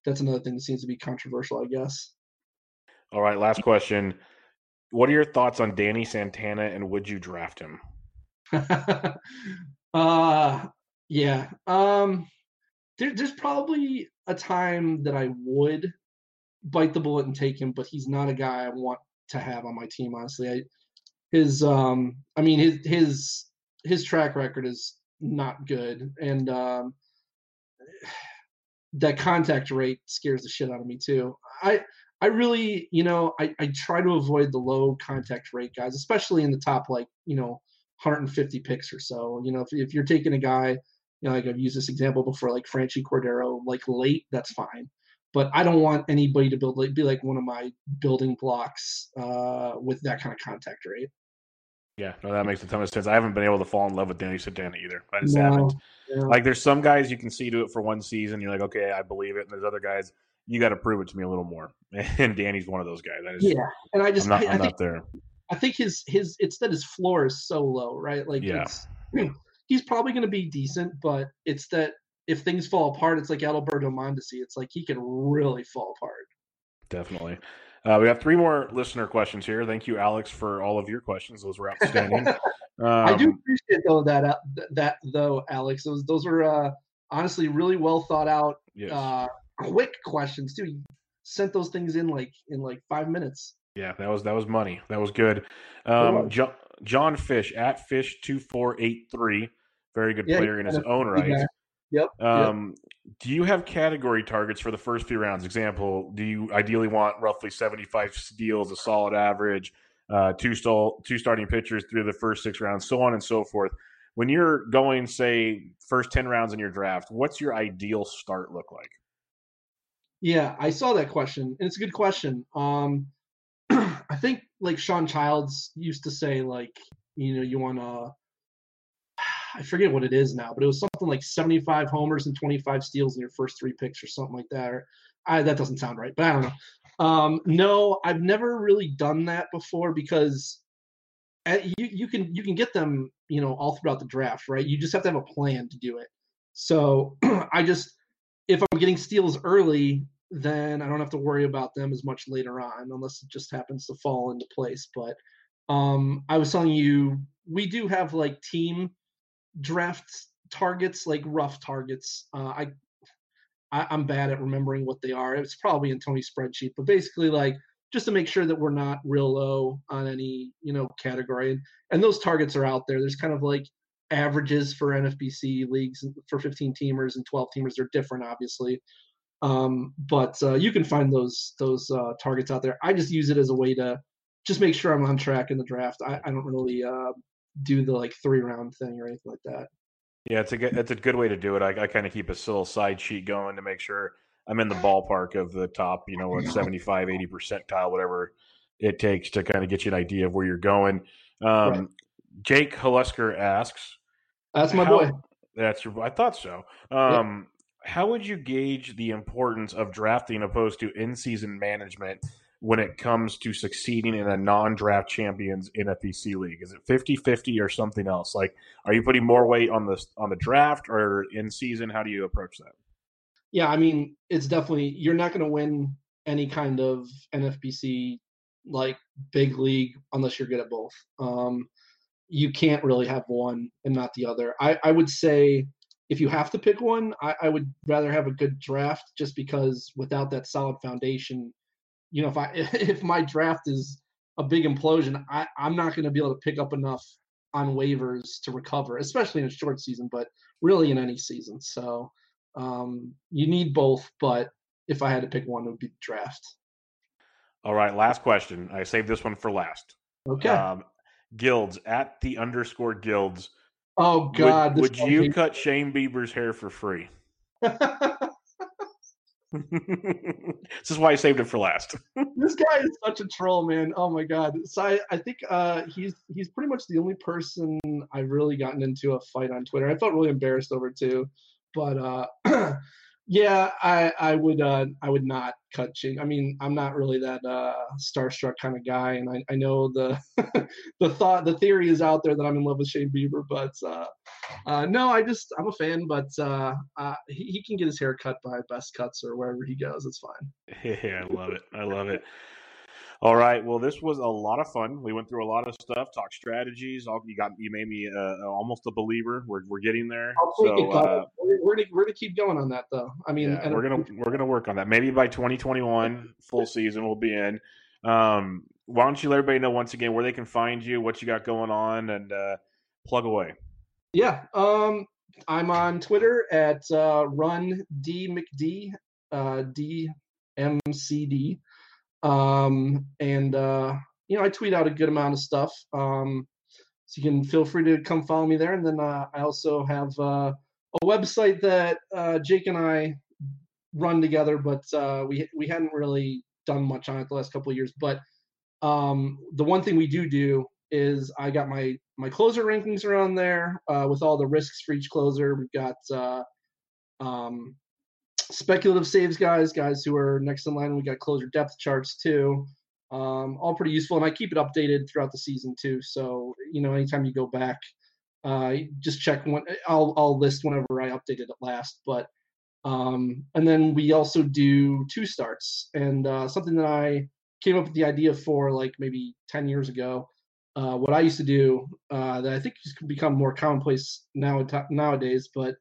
Speaker 2: that's another thing that seems to be controversial, I guess.
Speaker 1: All right, last question. What are your thoughts on Danny Santana, and would you draft him?
Speaker 2: uh, yeah. Um, there, there's probably a time that I would bite the bullet and take him, but he's not a guy I want to have on my team. Honestly, I his um I mean his his his track record is not good and um that contact rate scares the shit out of me too. I I really, you know, I, I try to avoid the low contact rate guys, especially in the top like, you know, 150 picks or so. You know, if, if you're taking a guy, you know, like I've used this example before, like Franchy Cordero, like late, that's fine but I don't want anybody to build like be like one of my building blocks uh, with that kind of contact rate.
Speaker 1: Yeah, no, that makes a ton of sense. I haven't been able to fall in love with Danny Santana either. I just no, haven't. Yeah. Like, there's some guys you can see do it for one season. You're like, okay, I believe it. And there's other guys, you got to prove it to me a little more. And Danny's one of those guys.
Speaker 2: Is, yeah, and I just
Speaker 1: I'm not,
Speaker 2: I,
Speaker 1: I'm
Speaker 2: I
Speaker 1: not
Speaker 2: think,
Speaker 1: there.
Speaker 2: I think his his it's that his floor is so low, right? Like
Speaker 1: yeah.
Speaker 2: he's probably going to be decent, but it's that if things fall apart, it's like Alberto Mondesi. It's like he can really fall apart.
Speaker 1: Definitely. Uh, we have three more listener questions here. Thank you, Alex, for all of your questions. Those were outstanding. um,
Speaker 2: I do appreciate though that uh, that though, Alex. Those those were uh, honestly really well thought out,
Speaker 1: yes.
Speaker 2: Quick questions too. You sent those things in like in like five minutes.
Speaker 1: Yeah, that was that was money. That was good. Um, John, John Fish at Fish two four eight three, very good
Speaker 2: Yeah,
Speaker 1: player in his own right.
Speaker 2: Yep. yep.
Speaker 1: Um, do you have category targets for the first few rounds? Example, do you ideally want roughly 75 steals, a solid average, uh, two, stall, two starting pitchers through the first six rounds, so on and so forth? When you're going, say, first 10 rounds in your draft, what's your ideal start look like?
Speaker 2: Yeah, I saw that question, and it's a good question. Um, I think like Shawn Childs used to say, like you know, you want to. I forget what it is now, but it was something like 75 homers and 25 steals in your first three picks or something like that. Or I, that doesn't sound right, but I don't know. Um, no, I've never really done that before because at, you you can you can get them you know all throughout the draft, right? You just have to have a plan to do it. So I just if I'm getting steals early, then I don't have to worry about them as much later on, unless it just happens to fall into place. But um, I was telling you, we do have like team draft targets, like rough targets. Uh, I, I am bad at remembering what they are. It's probably in Tony's spreadsheet, but basically like just to make sure that we're not real low on any you know category, and, and those targets are out there. There's kind of like averages for NFBC leagues for 15 teamers and 12 teamers. They're different, obviously. Um, but uh, you can find those those uh, targets out there. I just use it as a way to just make sure I'm on track in the draft. I, I don't really uh, do the like three round thing or anything like that.
Speaker 1: Yeah, it's a good, it's a good way to do it. I, I kind of keep a little side sheet going to make sure I'm in the ballpark of the top, you know, 75, 80 percentile, whatever it takes to kind of get you an idea of where you're going. Um, right. Jake Halusker asks,
Speaker 2: "That's my how, boy."
Speaker 1: That's your. I thought so. Um, how would you gauge the importance of drafting opposed to in-season management when it comes to succeeding in a non-draft champions NFBC league? Is it 50-50 or something else? Like, are you putting more weight on the on the draft or in season? How do you approach that?
Speaker 2: Yeah, I mean, it's definitely you're not going to win any kind of NFBC like big league unless you're good at both. Um, you can't really have one and not the other. I, I would say if you have to pick one, I, I, would rather have a good draft just because without that solid foundation, you know, if I if my draft is a big implosion, I, I'm not going to be able to pick up enough on waivers to recover, especially in a short season, but really in any season. So um, you need both, but if I had to pick one, it would be draft.
Speaker 1: All right, last question. I saved this one for last.
Speaker 2: Okay. Um,
Speaker 1: guilds at the underscore guilds
Speaker 2: Oh God!
Speaker 1: Would, would you cut Shane Bieber's hair for free? this is why I saved it for last.
Speaker 2: this guy is such a troll, man. Oh my god. So I, I think uh, he's he's pretty much the only person I've really gotten into a fight on Twitter. I felt really embarrassed over too, but uh, Yeah, I I would uh I would not cut Shane. I mean, I'm not really that uh starstruck kind of guy, and I, I know the the thought the theory is out there that I'm in love with Shane Bieber, but uh, uh no, I just I'm a fan, but uh, uh he, he can get his hair cut by Best Cuts or wherever he goes. It's fine.
Speaker 1: Yeah, I love it. I love it. All right. Well, this was a lot of fun. We went through a lot of stuff, talked strategies. All, you got you made me uh, almost a Belieber. We're, we're getting there. So uh,
Speaker 2: we're, we're, gonna, we're gonna keep going on that though. I mean,
Speaker 1: yeah, we're gonna we're gonna work on that. Maybe by 2021 full season we'll be in. Um, why don't you let everybody know once again where they can find you, what you got going on, and uh, plug away.
Speaker 2: Yeah. Um, I'm on Twitter at uh, run d mcd uh, d m c d. Um, and uh, you know, I tweet out a good amount of stuff. Um, so you can feel free to come follow me there. And then uh, I also have uh, a website that uh, Jake and I run together, but uh, we we hadn't really done much on it the last couple of years. But um, the one thing we do do is I got my my closer rankings are on there uh, with all the risks for each closer. We've got uh, um, speculative saves guys, guys who are next in line. We got closer depth charts too. Um, all pretty useful, and I keep it updated throughout the season too. So you know, anytime you go back, uh, just check when I'll I'll list whenever I updated it last. But um, and then we also do two starts, and uh, something that I came up with the idea for like maybe ten years ago. Uh, what I used to do uh, that I think has become more commonplace now nowadays, but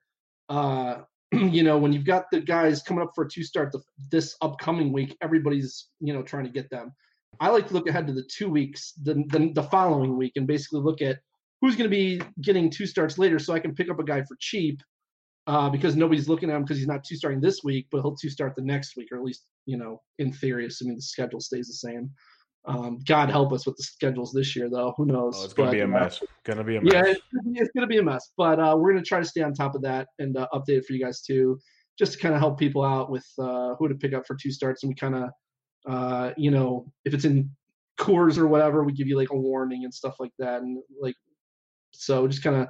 Speaker 2: uh, you know, when you've got the guys coming up for a two start the, this upcoming week, everybody's you know trying to get them. I like to look ahead to the two weeks, the the, the following week, and basically look at who's going to be getting two starts later, so I can pick up a guy for cheap uh, because nobody's looking at him because he's not two starting this week, but he'll two start the next week, or at least you know in theory, assuming the schedule stays the same. Um, God help us with the schedules this year, though. Who knows?
Speaker 1: Oh, it's going to be a uh, mess. Going to be a mess.
Speaker 2: Yeah, it's, it's going to be a mess. But uh, we're going to try to stay on top of that and uh, update it for you guys too, just to kind of help people out with uh, who to pick up for two starts. And we kind of, uh, you know, if it's in Coors or whatever, we give you like a warning and stuff like that. And like, so just kind of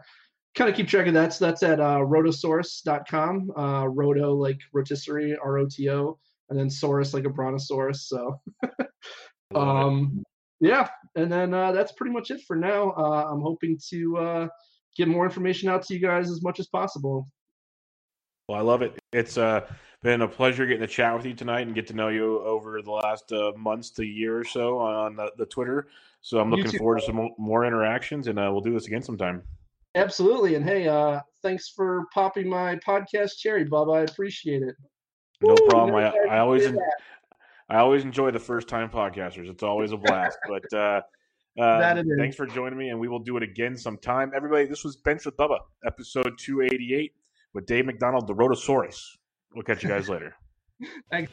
Speaker 2: kind of keep track of that. So that's at uh, rotosaurus.com. Uh, roto like rotisserie, R O T O, and then saurus like a brontosaurus. So um, yeah, and then uh, that's pretty much it for now. Uh, I'm hoping to uh, get more information out to you guys as much as possible.
Speaker 1: Well, I love it. It's uh, been a pleasure getting to chat with you tonight and get to know you over the last uh, months to year or so on the, the Twitter. So I'm looking forward to some more interactions, and uh, we'll do this again sometime.
Speaker 2: Absolutely. And hey, uh, thanks for popping my podcast cherry, Bob. I appreciate it.
Speaker 1: No Woo, problem. I, I always I always enjoy the first time podcasters. It's always a blast. but uh, uh, thanks for joining me, and we will do it again sometime. Everybody, this was Benched with Bubba, episode 288 with Dave McDonald, the Rotosaurus. We'll catch you guys later.
Speaker 2: thanks.